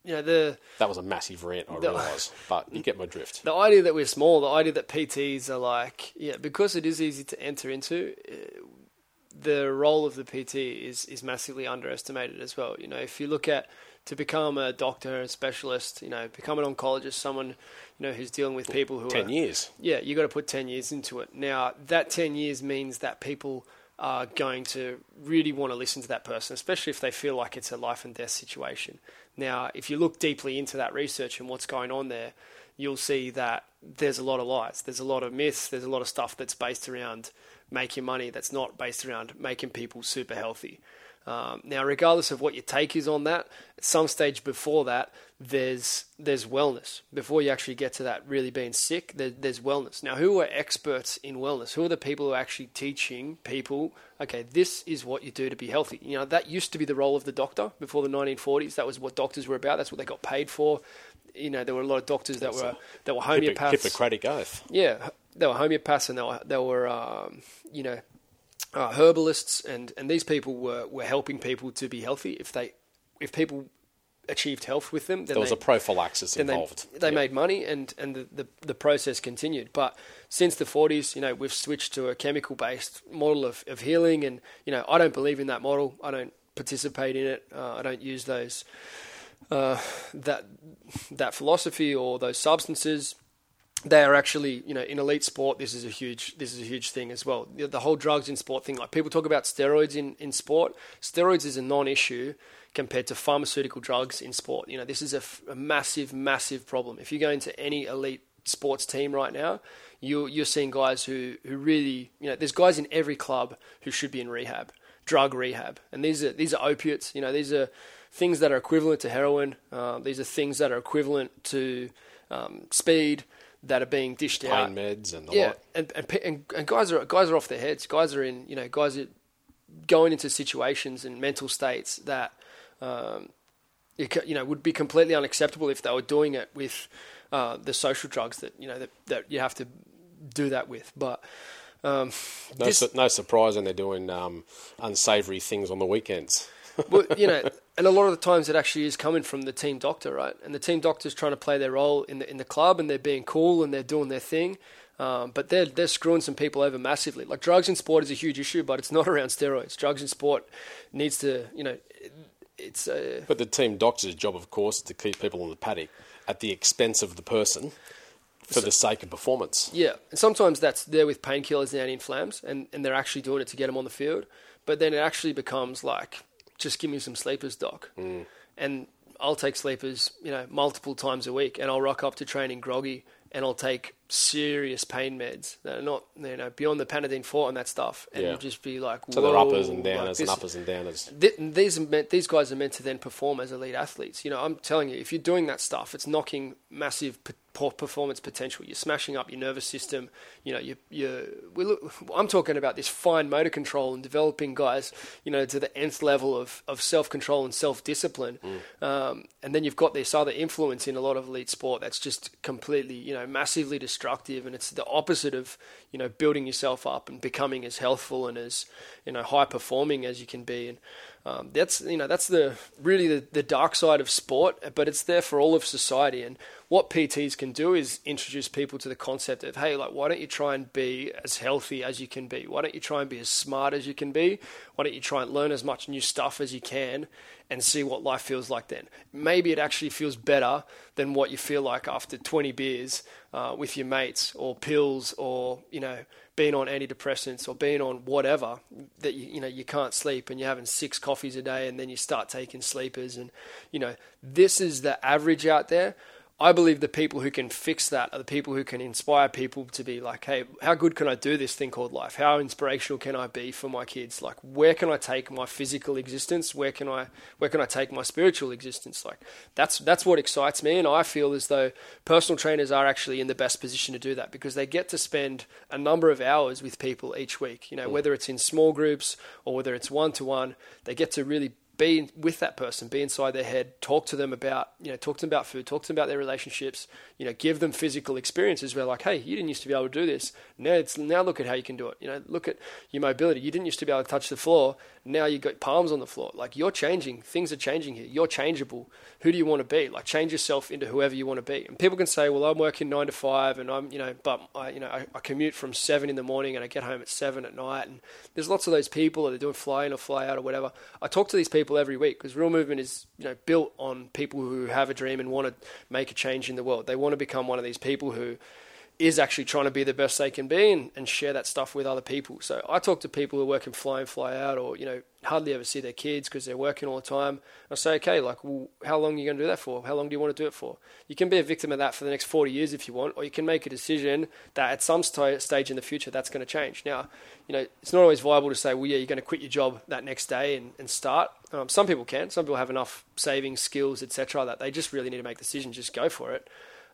S4: you know the
S1: that was a massive rant. I realise, but you get my drift.
S4: The idea that we're small, the idea that PTs are like, yeah, because it is easy to enter into. Uh, the role of the PT is is massively underestimated as well. You know, if you look at to become a doctor, a specialist, you know, become an oncologist, someone, you know, who's dealing with people who
S1: 10
S4: are,
S1: years.
S4: Yeah, you got to put 10 years into it. Now, that 10 years means that people are going to really want to listen to that person, especially if they feel like it's a life and death situation. Now, if you look deeply into that research and what's going on there, you'll see that there's a lot of lies, there's a lot of myths, there's a lot of stuff that's based around making money that's not based around making people super healthy. Um, now, regardless of what your take is on that, at some stage before that, there's there's wellness. Before you actually get to that really being sick, there, there's wellness. Now, who are experts in wellness? Who are the people who are actually teaching people? Okay, this is what you do to be healthy. You know that used to be the role of the doctor before the 1940s. That was what doctors were about. That's what they got paid for. You know, there were a lot of doctors that were that were homeopaths.
S1: Hippocratic oath.
S4: Yeah, they were homeopaths and they were they were um, you know uh, herbalists and, and these people were, were helping people to be healthy. If they if people achieved health with them, then
S1: there was
S4: they,
S1: a prophylaxis involved.
S4: They, they
S1: Yep.
S4: made money and, and the, the, the process continued. But since the 40s, you know, we've switched to a chemical based model of, of healing. And, you know, I don't believe in that model. I don't participate in it. Uh, I don't use those uh, that that philosophy or those substances they are actually, you know, in elite sport. This is a huge, this is a huge thing as well. The, the whole drugs in sport thing. Like people talk about steroids in, in sport. Steroids is a non-issue compared to pharmaceutical drugs in sport. You know, this is a, f- a massive, massive problem. If you go into any elite sports team right now, you you're seeing guys who who really, you know, there's guys in every club who should be in rehab, drug rehab, and these are these are opiates. You know, these are things that are equivalent to heroin. Uh, these are things that are equivalent to um, speed that are being dished out.
S1: Pain meds and the
S4: Yeah, and and and guys are guys are off their heads. Guys are in you know guys are going into situations and mental states that um, you, you know would be completely unacceptable if they were doing it with uh, the social drugs that you know that, that you have to do that with. But um,
S1: No,
S4: this-
S1: su- no surprise when they're doing um, unsavoury things on the weekends.
S4: well, you know, and a lot of the times it actually is coming from the team doctor, right? And the team doctor's trying to play their role in the in the club, and they're being cool and they're doing their thing. Um, but they're they're screwing some people over massively. Like drugs in sport is a huge issue, but it's not around steroids. Drugs in sport needs to, you know, it- it's uh,
S1: But the team doctor's job, of course, is to keep people in the paddock at the expense of the person for the sake of performance.
S4: Yeah, and sometimes that's there with painkillers and anti-inflams, and, and they're actually doing it to get them on the field. But then it actually becomes like, just give me some sleepers, doc, and I'll take sleepers, you know, multiple times a week, and I'll rock up to training groggy, and I'll take serious pain meds that are not, you know, beyond the Panadeine Forte and that stuff, and
S1: Yeah.
S4: just be like,
S1: So they're uppers
S4: "Whoa,
S1: and
S4: like
S1: downers and uppers and downers.
S4: Th- these are meant, these guys are meant to then perform as elite athletes. You know, I'm telling you, if you're doing that stuff, it's knocking massive p- poor performance potential. You're smashing up your nervous system. You know, you you we look, I'm talking about this fine motor control and developing guys, you know, to the nth level of, of self control and self discipline. Um, and then you've got this other influence in a lot of elite sport that's just completely, you know, massively destructive. And it's the opposite of, you know, building yourself up and becoming as healthful and as, you know, high performing as you can be. And um, that's you know that's the really the, the dark side of sport, but it's there for all of society. And what PTs can do is introduce people to the concept of hey, like why don't you try and be as healthy as you can be? Why don't you try and be as smart as you can be? Why don't you try and learn as much new stuff as you can? And see what life feels like then. Maybe it actually feels better than what you feel like after 20 beers uh, with your mates, or pills, or you know, being on antidepressants or being on whatever that you, you know you can't sleep and you're having six coffees a day and then you start taking sleepers and you know this is the average out there i believe the people who can fix that are the people who can inspire people to be like hey how good can i do this thing called life? How inspirational can i be for my kids? Like where can i take my physical existence? Where can i where can i take my spiritual existence? Like that's that's what excites me. And i feel as though personal trainers are actually in the best position to do that because they get to spend a number of hours with people each week. You know mm. whether it's in small groups or whether it's one to one they get to really be with that person, be inside their head, talk to them about, you know, talk to them about food, talk to them about their relationships, you know, give them physical experiences where like, hey, you didn't used to be able to do this. Now it's now look at how you can do it. You know, look at your mobility. You didn't used to be able to touch the floor. Now you got palms on the floor. Like you're changing. Things are changing here. You're changeable. Who do you want to be? Like change yourself into whoever you want to be. And people can say, well, I'm working nine to five, and I'm you know, but I you know I, I commute from seven in the morning and I get home at seven at night. And there's lots of those people that are doing fly in or fly out or whatever. I talk to these people every week because real movement is you know built on people who have a dream and want to make a change in the world. They want to become one of these people who is actually trying to be the best they can be and, and share that stuff with other people. So I talk to people who work in fly in, fly out, or you know hardly ever see their kids because they're working all the time. I say, okay, like, well, how long are you going to do that for? How long do you want to do it for? You can be a victim of that for the next 40 years if you want, or you can make a decision that at some st- stage in the future that's going to change. Now, you know, it's not always viable to say, well, yeah, you're going to quit your job that next day and, and start. Um, some people can. Some people have enough savings, skills, etc., that they just really need to make decisions, just go for it.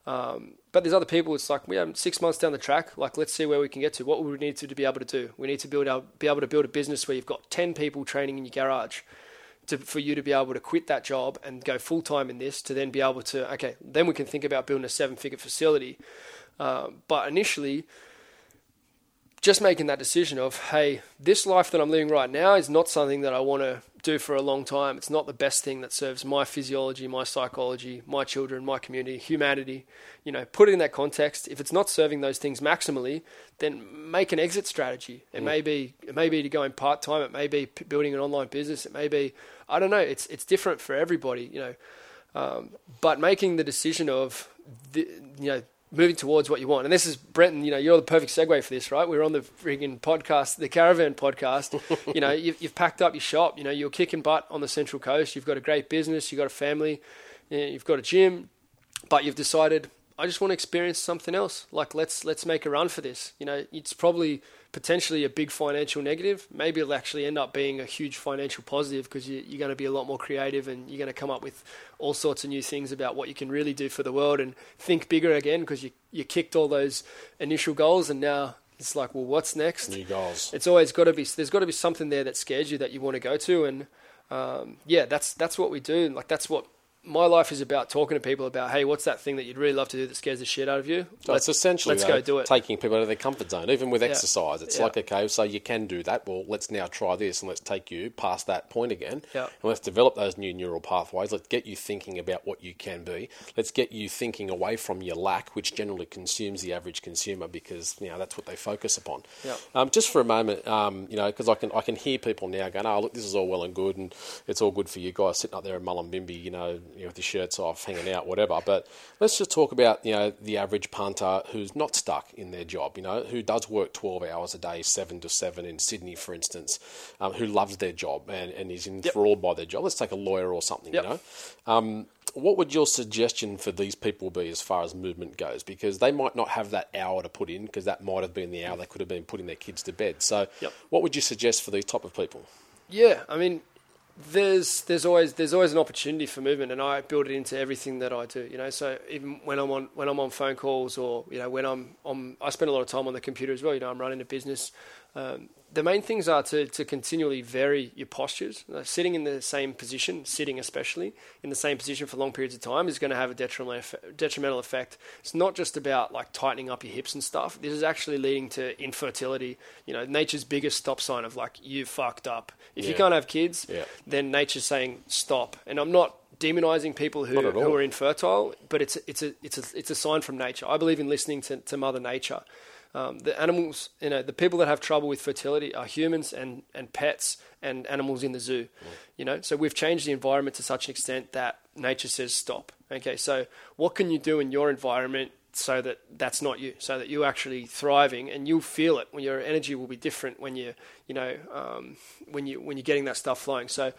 S4: Um, but there's other people. It's like we have six months down the track. Like let's see where we can get to. What we need to, to be able to do? We need to build our, be able to build a business where you've got ten people training in your garage, to, for you to be able to quit that job and go full time in this. To then be able to okay, then we can think about building a seven figure facility. Um, but initially, just making that decision of hey, this life that I'm living right now is not something that I want to do for a long time. It's not the best thing that serves my physiology, my psychology, my children, my community, humanity. You know, put it in that context. If it's not serving those things maximally, then make an exit strategy. It mm. may be it may be to go in part time. It may be building an online business. It may be I don't know. It's it's different for everybody. You know, um, but making the decision of the, you know moving towards what you want. And this is Brenton. You know, you're the perfect segue for this, right? We are on the frigging podcast, the Caravan podcast. you know, you've, you've, packed up your shop. You know, you're kicking butt on the Central Coast. You've got a great business. You've got a family. You've got a gym, but you've decided I just want to experience something else. Like let's let's make a run for this. You know, it's probably potentially a big financial negative. Maybe it'll actually end up being a huge financial positive because you, are going to be a lot more creative and you're going to come up with all sorts of new things about what you can really do for the world and think bigger again because you you kicked all those initial goals and now it's like, well, what's next?
S1: New goals.
S4: It's always got to be. There's got to be something there that scares you that you want to go to, and um, yeah, that's that's what we do. Like that's what my life is about talking to people about, hey, what's that thing that you'd really love to do that scares the shit out of you?
S1: So let's, it's essentially let's though, go do it. taking people out of their comfort zone, even with yeah. exercise. It's yeah. like, okay, so you can do that. Well, let's now try this and let's take you past that point again.
S4: Yeah. And
S1: let's develop those new neural pathways. Let's get you thinking about what you can be. Let's get you thinking away from your lack, which generally consumes the average consumer because, you know, that's what they focus upon.
S4: Yeah.
S1: Um, just for a moment, um, you know, because I can, I can hear people now going, oh, look, this is all well and good and it's all good for you guys sitting up there in Mullumbimby, you know, you know with your shirts off hanging out, whatever. But let's just talk about you know the average punter who's not stuck in their job. You know, who does work twelve hours a day, seven to seven in Sydney, for instance, um, who loves their job and, and is enthralled yep. by their job. Let's take a lawyer or something. Yep. You know. Um, what would your suggestion for these people be as far as movement goes? Because they might not have that hour to put in, because that might have been the hour they could have been putting their kids to bed. So,
S4: yep.
S1: what would you suggest for these type of people?
S4: Yeah, I mean, there's there's always there's always an opportunity for movement, and I build it into everything that I do. You know, so even when I'm on when I'm on phone calls, or you know, when I'm on, I spend a lot of time on the computer as well. You know, I'm running a business. Um, the main things are to, to continually vary your postures. Uh, sitting in the same position, sitting especially in the same position for long periods of time, is going to have a detrimental detrimental effect. It's not just about like tightening up your hips and stuff. This is actually leading to infertility. You know, nature's biggest stop sign of like you fucked up. If yeah. you can't have kids,
S1: yeah.
S4: then nature's saying stop. And I'm not demonizing people who, who are infertile, but it's a, it's a it's a it's a sign from nature. I believe in listening to, to Mother Nature. Um, the animals, you know, the people that have trouble with fertility are humans and, and pets and animals in the zoo. Mm. You know, so we've changed the environment to such an extent that nature says stop. Okay, so what can you do in your environment so that that's not you, so that you're actually thriving and you'll feel it when your energy will be different when you, you know, um, when you when you're getting that stuff flowing. So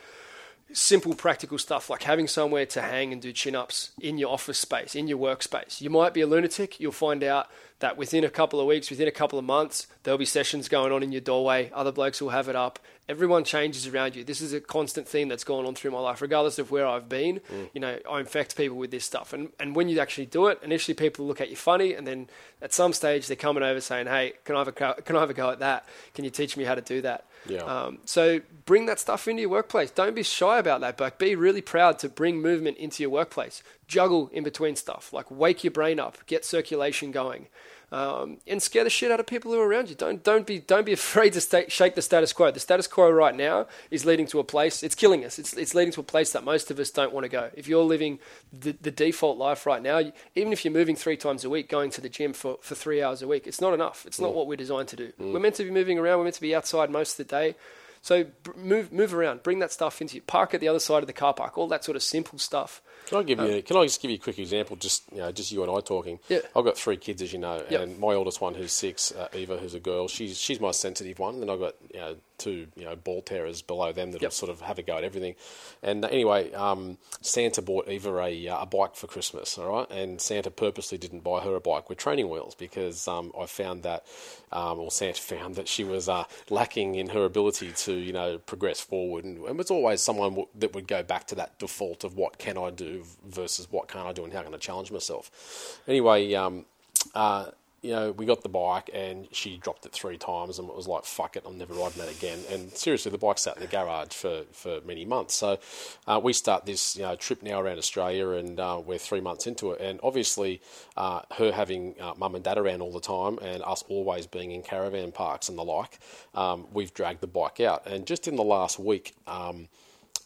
S4: simple practical stuff like having somewhere to hang and do chin ups in your office space, in your workspace. You might be a lunatic. You'll find out that within a couple of weeks, within a couple of months, there'll be sessions going on in your doorway. Other blokes will have it up. Everyone changes around you. This is a constant theme that's gone on through my life, regardless of where I've been. Mm. You know, I infect people with this stuff. And, and when you actually do it, initially people look at you funny, and then at some stage they're coming over saying, hey, can I have a, can I have a go at that? Can you teach me how to do that?
S1: Yeah.
S4: Um, so bring that stuff into your workplace. Don't be shy about that, but be really proud to bring movement into your workplace. juggle in between stuff. Like wake your brain up, get circulation going, um, and scare the shit out of people who are around you. Don't don't be don't be afraid to shake the status quo. The status quo right now is leading to a place. It's killing us. It's it's leading to a place that most of us don't want to go. If you're living the, the default life right now, even if you're moving three times a week, going to the gym for, for three hours a week, it's not enough. It's not mm. what we're designed to do. Mm. We're meant to be moving around. We're meant to be outside most of the day. So move move around, bring that stuff into you. Park at the other side of the car park. All that sort of simple stuff.
S1: Can I give you? Um, can I just give you a quick example? Just you know, just you and I talking.
S4: Yeah.
S1: I've got three kids, as you know,
S4: yep.
S1: and my oldest one, who's six, uh, Eva, who's a girl. She's she's my sensitive one, and then I've got you know two you know ball terrors below them that'll yep. sort of have a go at everything. And uh, anyway, um, Santa bought Eva a, uh, a bike for Christmas, all right, and Santa purposely didn't buy her a bike with training wheels because um, I found that, um, or Santa found that she was uh, lacking in her ability to you know progress forward, and, and was always someone w- that would go back to that default of what can I do versus what can't I do and how can I challenge myself. Anyway. Um, uh, you know, we got the bike and she dropped it three times and it was like, fuck it, I'm never riding that again. And seriously, the bike sat in the garage for, for many months. So uh, we start this you know, trip now around Australia and uh, we're three months into it. And obviously, uh, her having uh, mum and dad around all the time and us always being in caravan parks and the like, um, we've dragged the bike out. And just in the last week, um,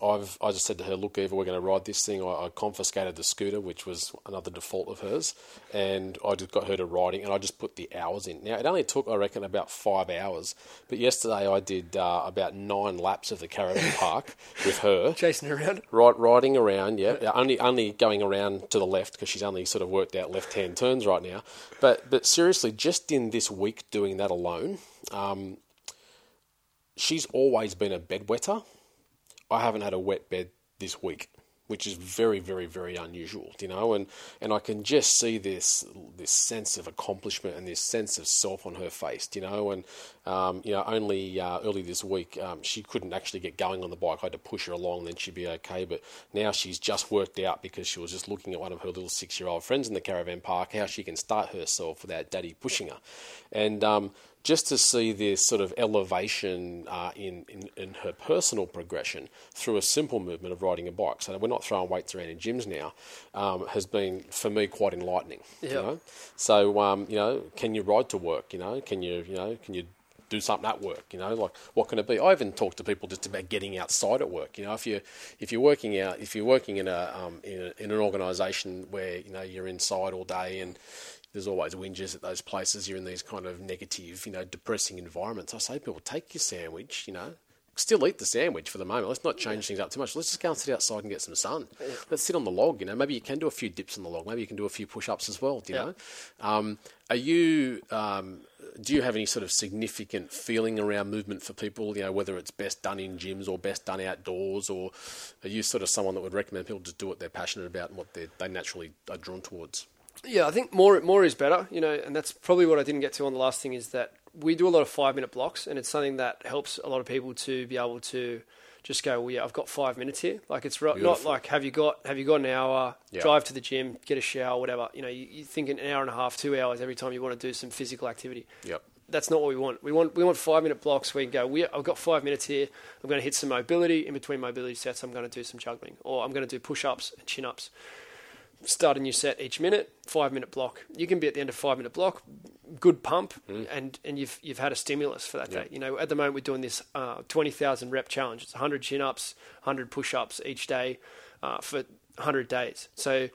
S1: I've I just said to her, look, Eva, we're going to ride this thing. I, I, confiscated the scooter, which was another default of hers, and I just got her to riding, and I just put the hours in. Now it only took, I reckon, about five hours, but yesterday I did uh, about nine laps of the caravan park with her,
S4: chasing around,
S1: right, riding around. Yeah, yeah. only only going around to the left because she's only sort of worked out left hand turns right now. But but seriously, just in this week doing that alone. Um, she's always been a bedwetter I haven't had a wet bed this week, which is very, very, very unusual, you know, and, and I can just see this this sense of accomplishment and this sense of self on her face, you know, and um, you know, only uh, early this week um, she couldn't actually get going on the bike. I had to push her along, then she'd be okay. But now she's just worked out because she was just looking at one of her little six year old friends in the caravan park how she can start herself without daddy pushing her, and um, just to see this sort of elevation uh, in, in, in, her personal progression through a simple movement of riding a bike. So we're not throwing weights around in gyms now, um, has been for me quite enlightening.
S4: Yep.
S1: You know? So um, you know, can you ride to work? You know, can you you know can you do something at work. You know, like what can it be? I even talk to people just about getting outside at work. You know, if you if you're working out, if you're working in a um, in, a, in an organisation where you know you're inside all day and there's always whinges at those places. You're in these kind of negative, you know, depressing environments. I say, people, take your sandwich, you know, still eat the sandwich for the moment. Let's not change things up too much. Let's just go and sit outside and get some sun. Yeah. Let's sit on the log. You know, maybe you can do a few dips on the log. Maybe you can do a few push-ups as well. Do you yeah. know? Um, are you? Um, do you have any sort of significant feeling around movement for people? You know, whether it's best done in gyms or best done outdoors, or are you sort of someone that would recommend people to do what they're passionate about and what they naturally are drawn towards?
S4: Yeah, I think more more is better, you know, and that's probably what I didn't get to on the last thing is that we do a lot of five minute blocks, and it's something that helps a lot of people to be able to just go, well, yeah, I've got five minutes here. Like it's not like have you got have you got an hour? Yep. Drive to the gym, get a shower, whatever. You know, you, you think an hour and a half, two hours every time you want to do some physical activity.
S1: Yep.
S4: That's not what we want. We want we want five minute blocks where you can go. We, I've got five minutes here. I'm going to hit some mobility in between mobility sets. I'm going to do some juggling, or I'm going to do push ups and chin ups start a new set each minute, five minute block. You can be at the end of five minute block, good pump, mm. and, and you've you've had a stimulus for that yeah. day. You know, at the moment we're doing this uh, twenty thousand rep challenge. It's hundred chin ups, hundred push ups each day uh, for hundred days. So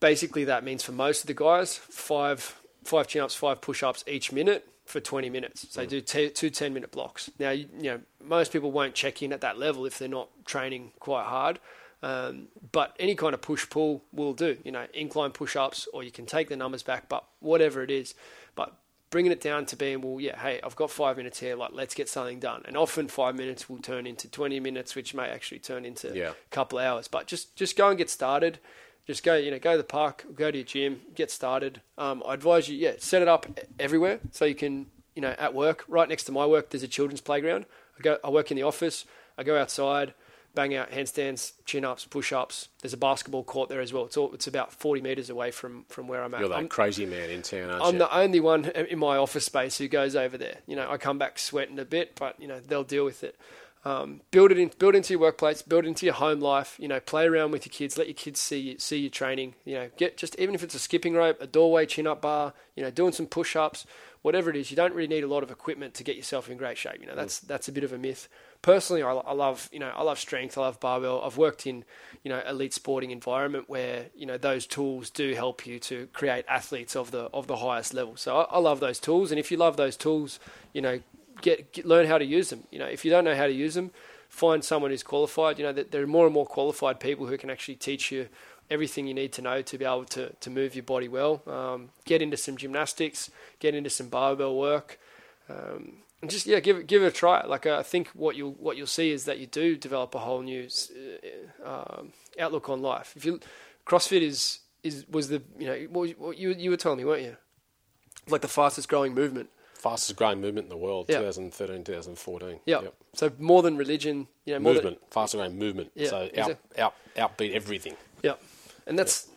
S4: basically that means for most of the guys, five five chin ups, five push ups each minute for 20 minutes. So mm. do t- two 10 minute blocks. Now, you, you know, most people won't check in at that level if they're not training quite hard. Um, but any kind of push pull will do. You know, incline push ups, or you can take the numbers back, but whatever it is. But bringing it down to being, well, yeah, hey, I've got five minutes here, like, let's get something done. And often five minutes will turn into 20 minutes, which may actually turn into yeah. a couple hours. But just, just go and get started. Just go, you know, go to the park, go to your gym, get started. Um, I advise you, yeah, set it up everywhere so you can, you know, at work, right next to my work, there's a children's playground. I go, I work in the office, I go outside, bang out handstands, chin ups, push ups. There's a basketball court there as well. It's all, it's about 40 metres away from, from where I'm at.
S1: You're that
S4: I'm,
S1: crazy man in town, aren't
S4: I'm
S1: you?
S4: the only one in my office space who goes over there. You know, I come back sweating a bit, but you know they'll deal with it. Um, build it in, build into your workplace, build it into your home life. You know, play around with your kids. Let your kids see see your training. You know, get just even if it's a skipping rope, a doorway chin up bar. You know, doing some push ups, whatever it is. You don't really need a lot of equipment to get yourself in great shape. You know, that's that's a bit of a myth. Personally, I, I love you know I love strength. I love barbell. I've worked in you know elite sporting environment where you know those tools do help you to create athletes of the of the highest level. So I, I love those tools, and if you love those tools, you know get, get, learn how to use them. You know, if you don't know how to use them, find someone who's qualified. You know, that there are more and more qualified people who can actually teach you everything you need to know to be able to, to move your body well. Um, get into some gymnastics, get into some barbell work, um, and just yeah, give it give it a try. Like uh, I think what you'll what you'll see is that you do develop a whole new uh, um, outlook on life. If you CrossFit is is was the you know what, what you you were telling me, weren't you? Like the fastest growing movement
S1: fastest growing movement in the world, yep. 2013, 2014.
S4: Yep. yep. So more than religion, you know,
S1: movement,
S4: than,
S1: fastest growing movement. Yep. So out, out, outbeat everything.
S4: Yep. And that's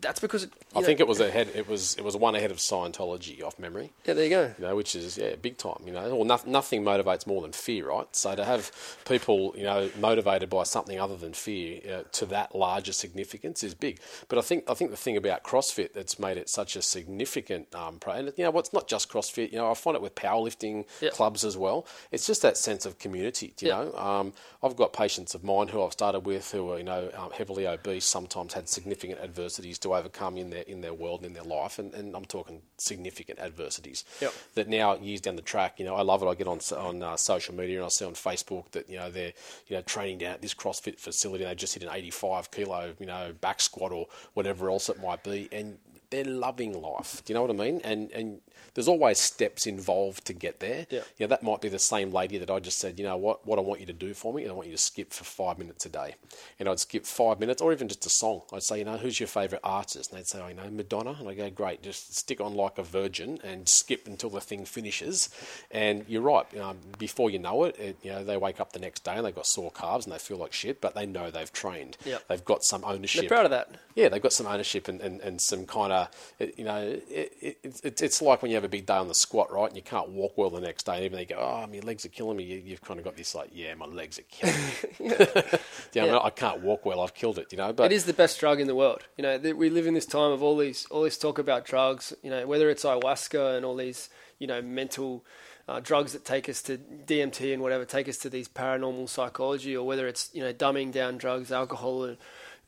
S4: that's because it,
S1: I know, think it was ahead. It was it was one ahead of Scientology, off memory.
S4: Yeah, there you go.
S1: You know, which is yeah, big time. You know, well, no, nothing motivates more than fear, right? So to have people, you know, motivated by something other than fear uh, to that larger significance is big. But I think I think the thing about CrossFit that's made it such a significant um, pro, and you know, what's well, not just CrossFit. You know, I find it with powerlifting clubs as well. It's just that sense of community. You know, um, I've got patients of mine who I've started with who are you know um, heavily obese, sometimes had significant adversities to overcome in their in their world in their life, and, and I'm talking significant adversities.
S4: Yep.
S1: That now years down the track, you know, I love it. I get on on uh, social media and I see on Facebook that you know they're you know training down at this CrossFit facility. and They just hit an 85 kilo you know back squat or whatever else it might be, and they're loving life. Do you know what I mean? And and there's always steps involved to get there.
S4: Yeah.
S1: You know, that might be the same lady that I just said, you know what, what I want you to do for me, and I want you to skip for five minutes a day. And I'd skip five minutes, or even just a song. I'd say, you know, who's your favourite artist? And they'd say, oh, you know, Madonna. And I go, great, just stick on like a virgin and skip until the thing finishes. And you're right, you know, before you know it, it, you know, they wake up the next day and they've got sore calves and they feel like shit, but they know they've trained.
S4: Yep.
S1: They've got some ownership.
S4: They're proud of that.
S1: Yeah, they've got some ownership and, and, and some kind of, you know, it, it, it, it's like when you have a big day on the squat, right? And you can't walk well the next day. And even they go, oh, my legs are killing me. You, have kind of got this like, yeah, my legs are killing me. yeah, yeah. I can't walk well. I've killed it, you know. But
S4: it is the best drug in the world. You know, we live in this time of all these all this talk about drugs. You know, whether it's ayahuasca and all these you know mental. Uh, drugs that take us to DMT and whatever take us to these paranormal psychology, or whether it's you know dumbing down drugs, alcohol, and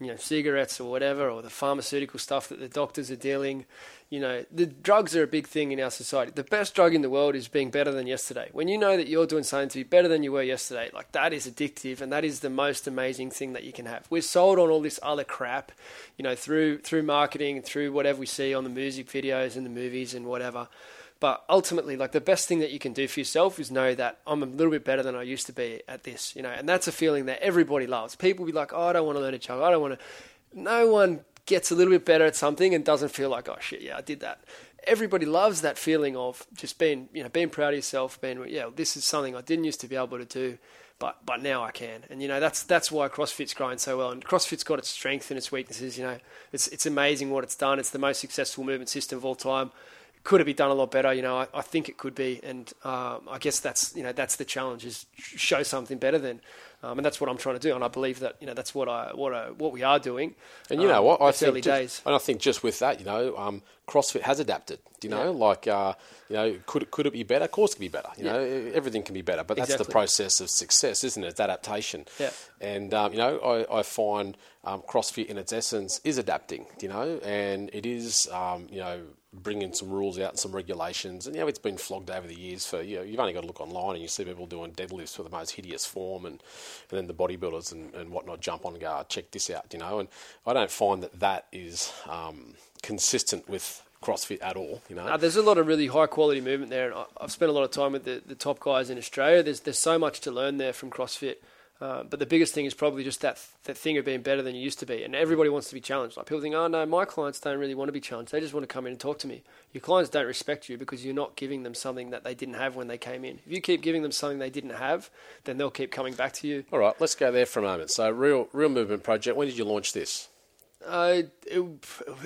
S4: you know cigarettes or whatever, or the pharmaceutical stuff that the doctors are dealing you know, the drugs are a big thing in our society. The best drug in the world is being better than yesterday. When you know that you're doing something to be better than you were yesterday, like that is addictive and that is the most amazing thing that you can have. We're sold on all this other crap, you know, through through marketing, through whatever we see on the music videos and the movies and whatever. But ultimately, like the best thing that you can do for yourself is know that I'm a little bit better than I used to be at this, you know, and that's a feeling that everybody loves. People be like, oh, I don't want to learn to chug. I don't want to. No one gets a little bit better at something and doesn't feel like, oh shit, yeah, I did that. Everybody loves that feeling of just being, you know, being proud of yourself, being, yeah, this is something I didn't used to be able to do, but but now I can. And you know, that's that's why CrossFit's growing so well. And CrossFit's got its strengths and its weaknesses. You know, it's it's amazing what it's done. It's the most successful movement system of all time. Could it be done a lot better? You know, I, I think it could be, and um, I guess that's you know that's the challenge is show something better than um, and that's what I'm trying to do. And I believe that you know that's what I what I, what we are doing.
S1: And you know
S4: um,
S1: what I
S4: think,
S1: early
S4: just, days.
S1: and I think just with that, you know, um, CrossFit has adapted. You know, yeah. like uh, you know, could could it be better? Of course, it can be better. You yeah. know, everything can be better, but that's exactly. the process of success, isn't it? It's adaptation.
S4: Yeah.
S1: And um, you know, I, I find um, CrossFit in its essence is adapting. You know, and it is um, you know bringing some rules out and some regulations. And you know, it's been flogged over the years for you know, you've only got to look online and you see people doing deadlifts for the most hideous form, and, and then the bodybuilders and, and whatnot jump on and go, oh, check this out, you know. And I don't find that that is um, consistent with CrossFit at all. You know,
S4: there's a lot of really high quality movement there, and I've spent a lot of time with the, the top guys in Australia. There's there's so much to learn there from CrossFit. Uh, but the biggest thing is probably just that that thing of being better than you used to be, and everybody wants to be challenged. Like people think, oh no, my clients don't really want to be challenged; they just want to come in and talk to me. Your clients don't respect you because you're not giving them something that they didn't have when they came in. If you keep giving them something they didn't have, then they'll keep coming back to you.
S1: All right, let's go there for a moment. So, real real movement project. When did you launch this?
S4: Uh, it,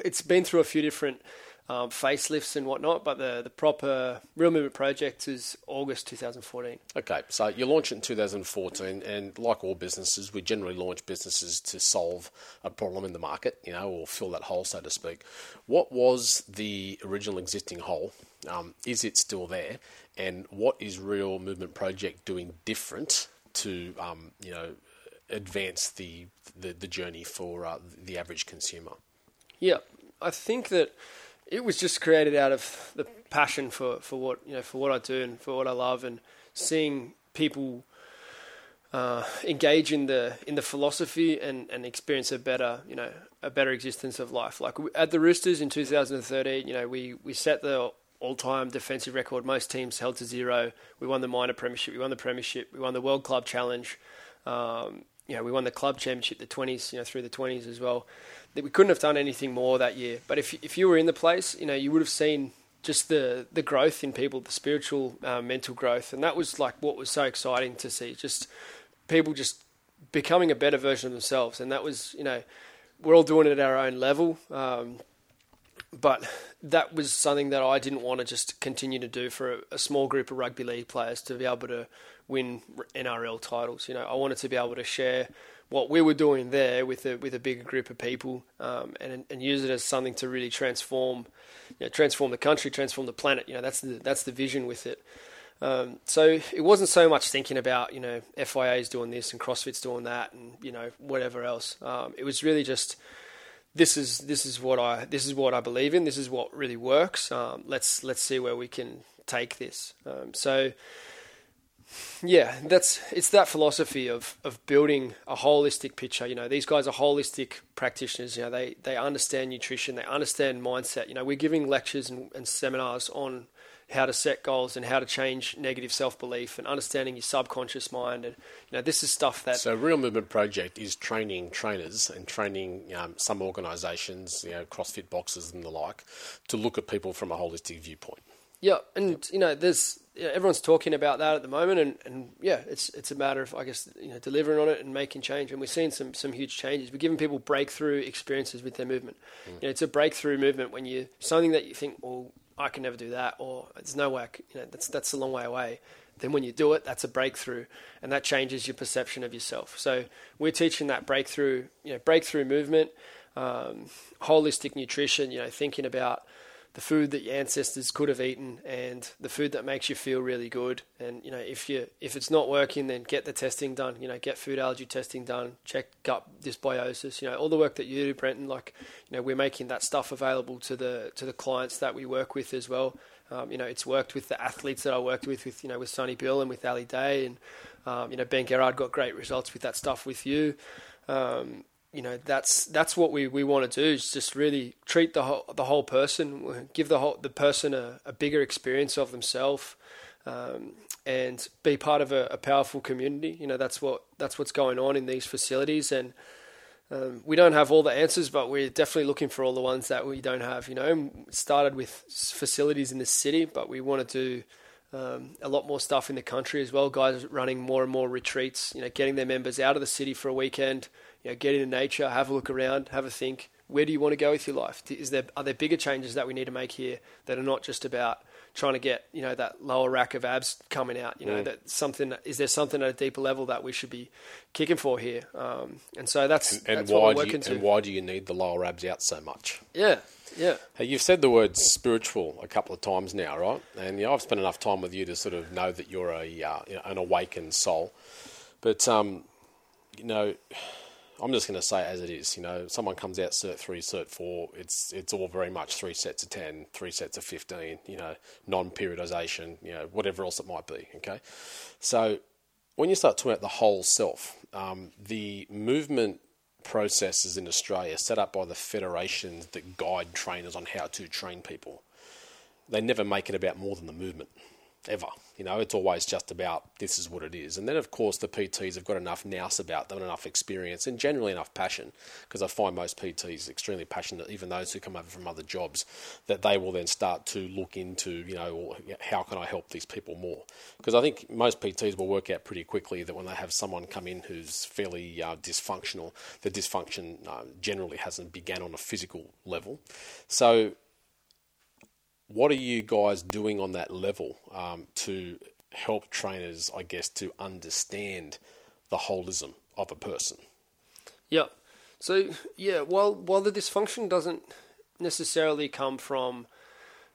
S4: has been through a few different um, facelifts and whatnot. But the the proper real movement project is August 2014.
S1: Okay, so you launched it in 2014, and like all businesses, we generally launch businesses to solve a problem in the market, you know, or fill that hole, so to speak. What was the original existing hole? Um, is it still there? And what is Real Movement Project doing different to, um, you know, advance the the, the journey for uh, the average consumer?
S4: Yeah, I think that it was just created out of the passion for, for what you know for what I do and for what I love, and seeing people uh, engage in the in the philosophy and, and experience a better you know a better existence of life. Like at the Roosters in 2013, you know we we set the all-time defensive record. Most teams held to zero. We won the minor premiership. We won the premiership. We won the World Club Challenge. Um, you know, we won the club championship, the 20s, you know, through the 20s as well. That we couldn't have done anything more that year. But if if you were in the place, you know, you would have seen just the the growth in people, the spiritual, uh, mental growth, and that was like what was so exciting to see. Just people just becoming a better version of themselves, and that was, you know, we're all doing it at our own level. Um, but that was something that I didn't want to just continue to do for a, a, small group of rugby league players to be able to win NRL titles. You know, I wanted to be able to share what we were doing there with a with a bigger group of people, um, and and use it as something to really transform, you know, transform the country, transform the planet. You know, that's the that's the vision with it. Um, so it wasn't so much thinking about you know FIA's doing this and CrossFit's doing that and you know whatever else. Um, it was really just this is this is what I this is what I believe in. This is what really works. Um, let's let's see where we can take this. Um, so yeah, that's it's that philosophy of of building a holistic picture. You know, these guys are holistic practitioners. You know, they they understand nutrition, they understand mindset. You know, we're giving lectures and, and seminars on how to set goals and how to change negative self belief and understanding your subconscious mind. And you know, this is stuff that.
S1: So, Real Movement Project is training trainers and training um, some organisations, you know, CrossFit boxes and the like, to look at people from a holistic viewpoint.
S4: Yeah, and yep. you know, there's you know, everyone's talking about that at the moment, and, and yeah, it's it's a matter of I guess you know delivering on it and making change, and we're seeing some some huge changes. We're giving people breakthrough experiences with their movement. Mm. You know, it's a breakthrough movement when you something that you think, well, I can never do that, or there's no way, can, you know, that's that's a long way away. Then when you do it, that's a breakthrough, and that changes your perception of yourself. So we're teaching that breakthrough, you know, breakthrough movement, um, holistic nutrition. You know, thinking about the food that your ancestors could have eaten and the food that makes you feel really good. And you know, if you if it's not working, then get the testing done. You know, get food allergy testing done. Check gut dysbiosis. You know, all the work that you do, Brenton. Like, you know, we're making that stuff available to the to the clients that we work with as well. Um, you know, it's worked with the athletes that I worked with, with you know, with Sonny Bill and with Ali Day, and um, you know, Ben Gerard got great results with that stuff with you. Um, you know that's that's what we, we want to do is just really treat the whole the whole person, give the whole the person a, a bigger experience of themselves, um, and be part of a, a, powerful community. You know that's what that's what's going on in these facilities, and um, we don't have all the answers, but we're definitely looking for all the ones that we don't have. You know, started with facilities in the city, but we want to do. Um, a lot more stuff in the country as well. Guys running more and more retreats, you know, getting their members out of the city for a weekend, you know, get into nature, have a look around, have a think. Where do you want to go with your life? Is there are there bigger changes that we need to make here that are not just about trying to get you know that lower rack of abs coming out? You know, mm. that something is there something at a deeper level that we should be kicking for here? Um, and so that's
S1: and, and
S4: that's
S1: why
S4: do
S1: you, and why do you need the lower abs out so much?
S4: Yeah, yeah.
S1: Hey, you've said the word spiritual a couple of times now, right? And you know, I've spent enough time with you to sort of know that you're a uh, you know, an awakened soul. But um, you know, I'm just going to say as it is. You know, someone comes out cert three, cert four. It's it's all very much three sets of 10, three sets of fifteen. You know, non-periodization. You know, whatever else it might be. Okay, so when you start talking about the whole self, um, the movement processes in Australia set up by the federations that guide trainers on how to train people, they never make it about more than the movement ever. You know, it's always just about this is what it is. And then, of course, the PTs have got enough nous about them, enough experience, and generally enough passion, because I find most PTs extremely passionate, even those who come over from other jobs, that they will then start to look into, you know, how can I help these people more? Because I think most PTs will work out pretty quickly that when they have someone come in who's fairly uh, dysfunctional, the dysfunction uh, generally hasn't began on a physical level. So what are you guys doing on that level um, to help trainers, I guess, to understand the holism of a person?
S4: Yeah. So yeah, while while the dysfunction doesn't necessarily come from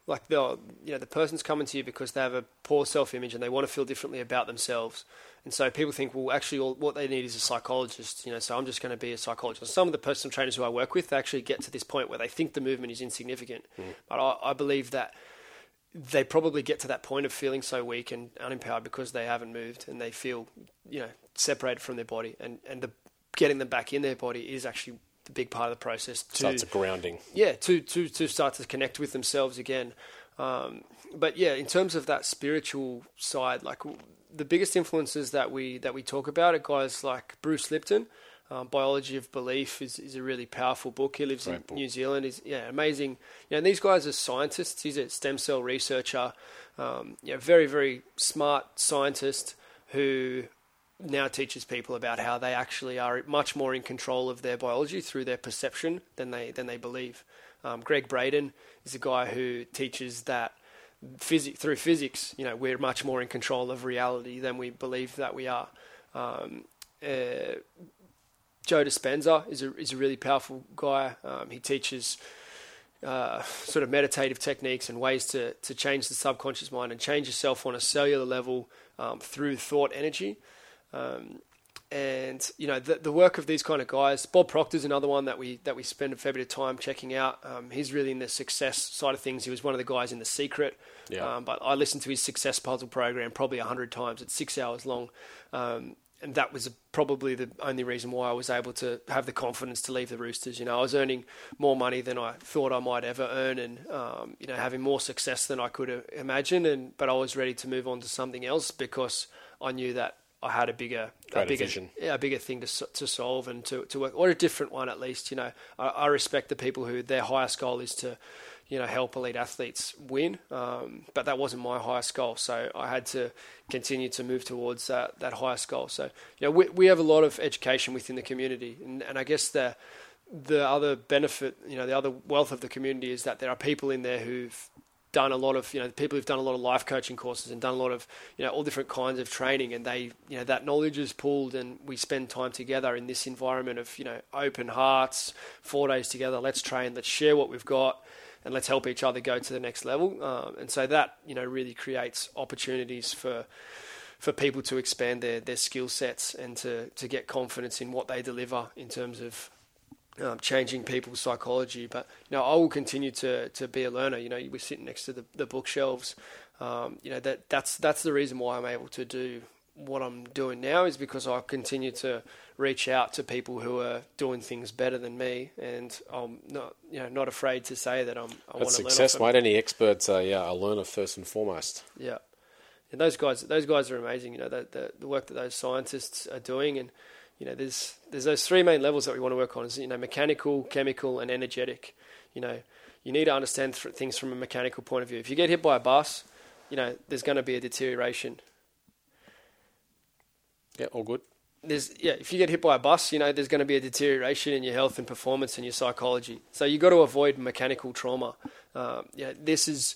S4: like the you know the person's coming to you because they have a poor self image and they want to feel differently about themselves. And so people think, well, actually, all, what they need is a psychologist. You know, so I'm just going to be a psychologist. Some of the personal trainers who I work with actually get to this point where they think the movement is insignificant. Mm. But I, I believe that they probably get to that point of feeling so weak and unempowered because they haven't moved and they feel, you know, separated from their body. And and the getting them back in their body is actually the big part of the process. To,
S1: so it's a grounding.
S4: Yeah, to to to start to connect with themselves again. Um, but yeah, in terms of that spiritual side, like the biggest influences that we that we talk about are guys like Bruce Lipton. Um, Biology of Belief is, is a really powerful book. He lives Great in book. New Zealand. He's yeah amazing. You know, these guys are scientists. He's a stem cell researcher. Um, you know, very very smart scientist who now teaches people about how they actually are much more in control of their biology through their perception than they than they believe. Um, Gregg Braden is a guy who teaches that through physics, you know, we're much more in control of reality than we believe that we are. Um, uh, Joe Dispenza is a is a really powerful guy. Um, he teaches uh, sort of meditative techniques and ways to to change the subconscious mind and change yourself on a cellular level um, through thought energy. Um, and you know the, the work of these kind of guys. Bob Proctor is another one that we that we spend a fair bit of time checking out. Um, he's really in the success side of things. He was one of the guys in The Secret. Yeah. Um, but I listened to his success puzzle program probably a hundred times. It's six hours long, um, and that was probably the only reason why I was able to have the confidence to leave the Roosters. You know, I was earning more money than I thought I might ever earn, and um, you know, having more success than I could imagine. And but I was ready to move on to something else because I knew that I had a bigger, a bigger, vision. Yeah, a bigger thing to to solve and to, to work, or a different one at least. You know, I, I respect the people who their highest goal is to, you know, help elite athletes win. Um, but that wasn't my highest goal, so I had to continue to move towards that that highest goal. So, you know, we we have a lot of education within the community, and, and I guess the the other benefit, you know, the other wealth of the community is that there are people in there who've done a lot of you know people who've done a lot of life coaching courses and done a lot of you know all different kinds of training and they you know that knowledge is pooled and we spend time together in this environment of you know open hearts four days together let's train let's share what we've got and let's help each other go to the next level. Um, and so that you know really creates opportunities for for people to expand their their skill sets and to to get confidence in what they deliver in terms of um, changing people's psychology. But you know, I will continue to to be a learner. You know, we're sitting next to the, the bookshelves. Um, you know that that's that's the reason why I'm able to do what I'm doing now is because I continue to reach out to people who are doing things better than me, and I'm not you know not afraid to say that I'm. I
S1: That's success, mate. Any experts are yeah a learner first and foremost.
S4: Yeah. And those guys, those guys are amazing. You know, the, the, the work that those scientists are doing, and you know, there's there's those three main levels that we want to work on. Is you know, mechanical, chemical, and energetic. You know, you need to understand th- things from a mechanical point of view. If you get hit by a bus, you know, there's going to be a deterioration.
S1: Yeah, all good.
S4: There's yeah, if you get hit by a bus, you know, there's going to be a deterioration in your health and performance and your psychology. So you've got to avoid mechanical trauma. Um, yeah, this is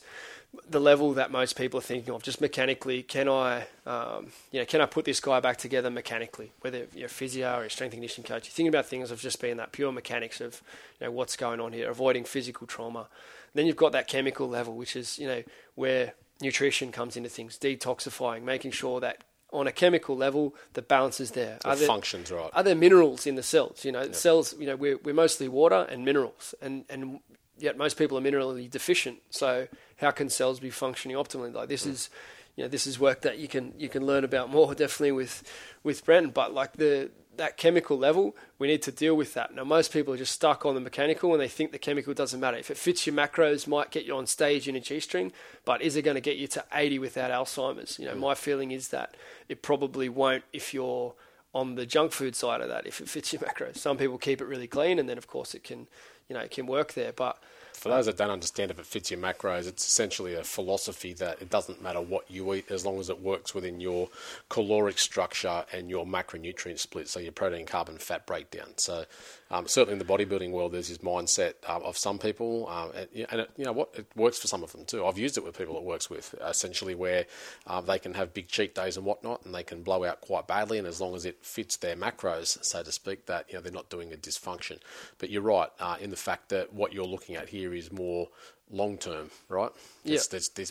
S4: the level that most people are thinking of. Just mechanically, can I, um, you know, can I put this guy back together mechanically? Whether you're a physio or a strength and conditioning coach, you're thinking about things of just being that pure mechanics of, you know, what's going on here, avoiding physical trauma. Then you've got that chemical level, which is, you know, where nutrition comes into things, detoxifying, making sure that on a chemical level, the balance is there.
S1: The are there, functions right.
S4: Are there minerals in the cells? You know, yep. cells. You know, we're we're mostly water and minerals, and and yet most people are minerally deficient. So how can cells be functioning optimally? Like this is, you know, this is work that you can you can learn about more definitely with with Brent. But like the that chemical level, we need to deal with that. Now, most people are just stuck on the mechanical and they think the chemical doesn't matter. If it fits your macros, might get you on stage in a G string, but is it going to get you to 80 without Alzheimer's? You know, mm. my feeling is that it probably won't if you're on the junk food side of that, if it fits your macros. Some people keep it really clean and then, of course, it can you know, it can work there. But
S1: for those that don't understand if it fits your macros, it's essentially a philosophy that it doesn't matter what you eat as long as it works within your caloric structure and your macronutrient split, so your protein, carbon, fat breakdown. So Um, certainly in the bodybuilding world, there's this mindset uh, of some people, um, and, and it, you know what, it works for some of them too. I've used it with people it works with, essentially where uh, they can have big cheat days and whatnot, and they can blow out quite badly, and as long as it fits their macros, so to speak, that you know they're not doing a dysfunction. But you're right uh, in the fact that what you're looking at here is more long term, right?
S4: Yeah.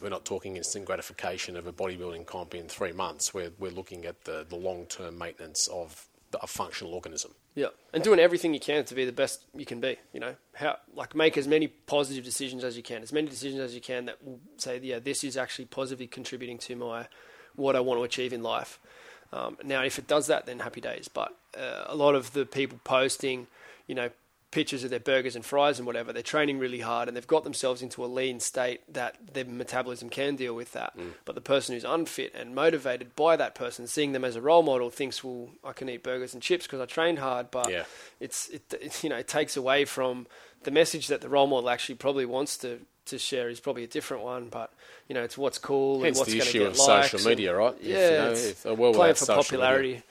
S1: we're not talking instant gratification of a bodybuilding comp in three months. We're, we're looking at the, the long term maintenance of a functional organism.
S4: Yeah, and doing everything you can to be the best you can be. You know, how like make as many positive decisions as you can, as many decisions as you can that will say, yeah, this is actually positively contributing to my what I want to achieve in life. Um, now, if it does that, then happy days. But uh, a lot of the people posting, you know, pictures of their burgers and fries and whatever. They're training really hard and they've got themselves into a lean state that their metabolism can deal with that. Mm. But the person who's unfit and motivated by that person, seeing them as a role model, thinks, "Well, I can eat burgers and chips because I trained hard." But yeah. it's it, it, you know it takes away from the message that the role model actually probably wants to to share is probably a different one, but you know it's what's cool
S1: Hence
S4: and what's
S1: going
S4: to get
S1: likes. the issue of social media, right?
S4: Yeah, if, you know, if, well playing for popularity. Media.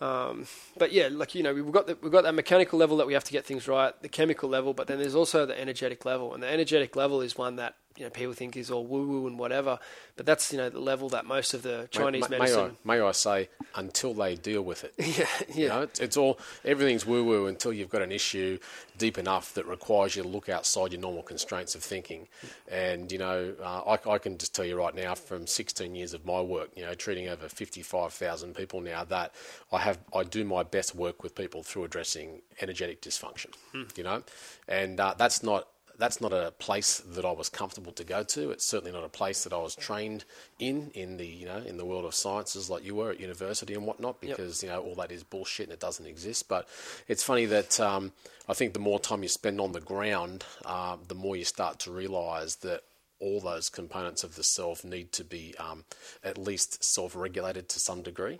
S4: Um, but yeah, like you know, we've got the, we've got that mechanical level that we have to get things right, the chemical level, but then there's also the energetic level, and the energetic level is one that you know people think is all woo woo and whatever, but that's you know the level that most of the Chinese
S1: may,
S4: medicine.
S1: May I, may I say until they deal with it?
S4: yeah, yeah.
S1: You know, it's, it's all everything's woo woo until you've got an issue deep enough that requires you to look outside your normal constraints of thinking. And you know, uh, I, I, can just tell you right now, from 16 years of my work, you know, treating over 55,000 people now, that I have I do my best work with people through addressing energetic dysfunction. Hmm. You know, and uh, that's not that's not a place that I was comfortable to go to. It's certainly not a place that I was trained in in the you know in the world of sciences like you were at university and whatnot because yep. you know all that is bullshit and it doesn't exist. But it's funny that um, I think the more time you spend on the ground, uh, the more you start to realise that all those components of the self need to be um, at least self-regulated to some degree,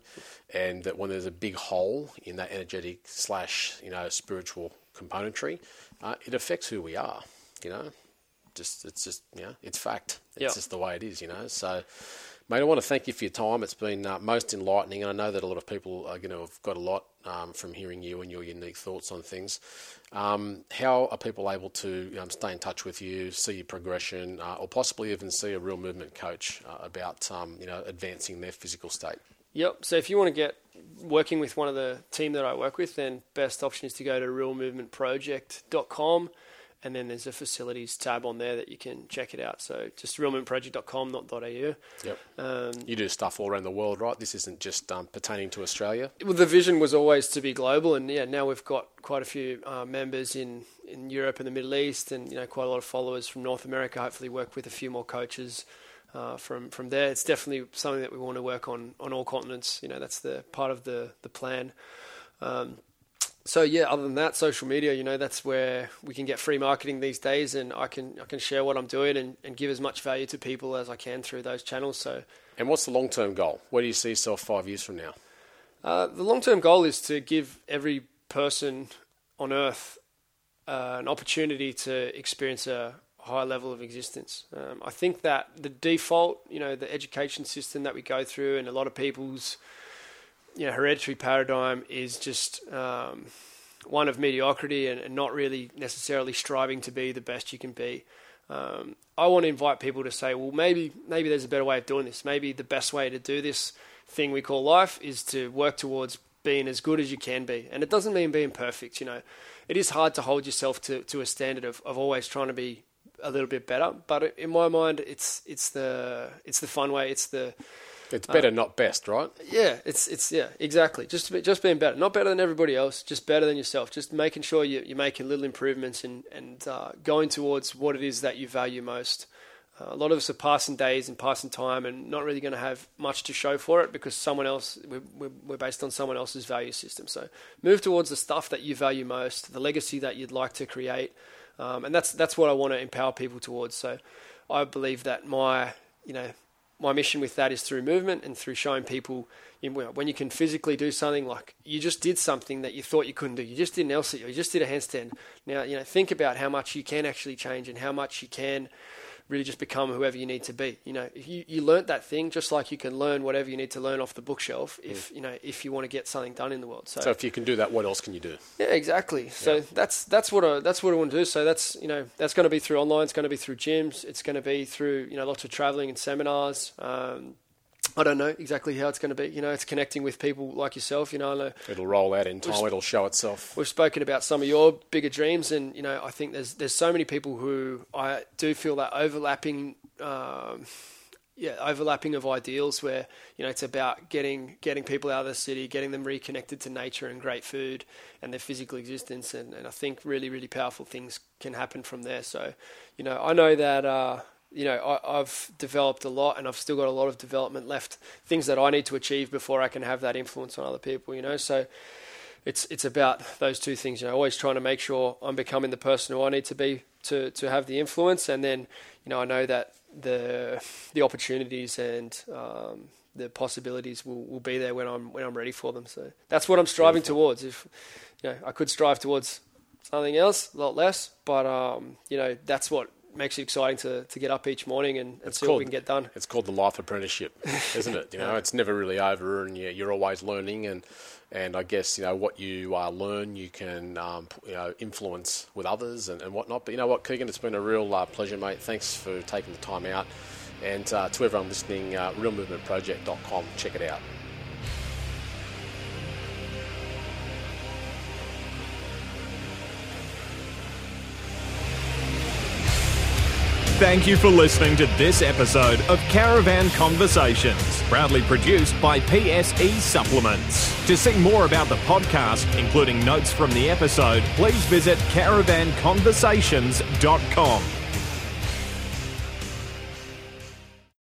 S1: and that when there's a big hole in that energetic slash you know spiritual componentry, uh, it affects who we are you know, just it's just you know, it's fact. It's yep. just the way it is, you know. So, mate, I want to thank you for your time. It's been uh, most enlightening, and I know that a lot of people are going to have got a lot um, from hearing you and your unique thoughts on things. Um, how are people able to um, stay in touch with you, see your progression, uh, or possibly even see a real movement coach uh, about um, you know advancing their physical state?
S4: Yep. So if you want to get working with one of the team that I work with, then best option is to go to realmovementproject.com and then there's a facilities tab on there that you can check it out. So just realmovementproject.com, not .au.
S1: Yep. Um, you do stuff all around the world, right? This isn't just um, pertaining to Australia.
S4: Well, the vision was always to be global, and yeah, now we've got quite a few uh, members in, in Europe and the Middle East, and you know quite a lot of followers from North America. Hopefully, work with a few more coaches. Uh, from from there, it's definitely something that we want to work on on all continents. You know, that's the part of the the plan. Um, so yeah, other than that, social media, you know, that's where we can get free marketing these days, and I can I can share what I'm doing and, and give as much value to people as I can through those channels. So,
S1: and what's the long term goal? Where do you see yourself five years from now?
S4: Uh, the long term goal is to give every person on Earth uh, an opportunity to experience a high level of existence. Um, I think that the default, you know, the education system that we go through, and a lot of people's you know, hereditary paradigm is just um, one of mediocrity and, and, not really necessarily striving to be the best you can be. Um, I want to invite people to say, well, maybe maybe there's a better way of doing this. Maybe the best way to do this thing we call life is to work towards being as good as you can be. And it doesn't mean being perfect. You know, it is hard to hold yourself to, to a standard of, of always trying to be a little bit better. But in my mind, it's it's the it's the fun way. It's the
S1: it's better, uh, not best, right?
S4: Yeah, it's it's yeah, exactly. Just just being better, not better than everybody else, just better than yourself. Just making sure you, you're making little improvements and and uh, going towards what it is that you value most. Uh, a lot of us are passing days and passing time and not really going to have much to show for it because someone else we're, we're based on someone else's value system. So move towards the stuff that you value most, the legacy that you'd like to create, um, and that's that's what I want to empower people towards. So I believe that my you know my mission with that is through movement and through showing people you know, when you can physically do something like you just did something that you thought you couldn't do. You just did an L-sit, you just did a handstand. Now, you know, think about how much you can actually change and how much you can really just become whoever you need to be. You know, if you, you learnt that thing, just like you can learn whatever you need to learn off the bookshelf if, you know, if you want to get something done in the world. So,
S1: So if you can do that, what else can you do?
S4: yeah, exactly. So that's that's what I that's what I want to do. So that's you know that's going to be through online. It's going to be through gyms. It's going to be through you know lots of traveling and seminars. Um, I don't know exactly how it's going to be. You know, it's connecting with people like yourself. You know, I know
S1: It'll roll out in time. It'll show itself.
S4: we've spoken about some of your bigger dreams, and you know, I think there's there's so many people who I do feel that overlapping. Um, yeah, overlapping of ideals where you know it's about getting getting people out of the city, getting them reconnected to nature and great food and their physical existence, and, and I think really really powerful things can happen from there. So, you know, I know that uh, you know I, I've developed a lot, and I've still got a lot of development left, things that I need to achieve before I can have that influence on other people. You know, so it's it's about those two things. You know, always trying to make sure I'm becoming the person who I need to be to to have the influence, and then you know I know that the the opportunities and um, the possibilities will, will be there when I'm when I'm ready for them. So that's what I'm striving towards. If you know, I could strive towards something else, a lot less, but um, you know that's what makes it exciting to, to get up each morning and, and see what we can get done.
S1: It's called the life apprenticeship, isn't it? You know, it's never really over, and you- you're always learning. And and I guess you know what you uh, learn, you can um, you know influence with others and, and whatnot. But you know what, Keegan, it's been a real uh, pleasure, mate. Thanks for taking the time out. And uh, to everyone listening, uh, realmovementproject.com, check it out.
S3: Thank you for listening to this episode of Caravan Conversations, proudly produced by PSE Supplements. To see more about the podcast, including notes from the episode, please visit caravanconversations.com.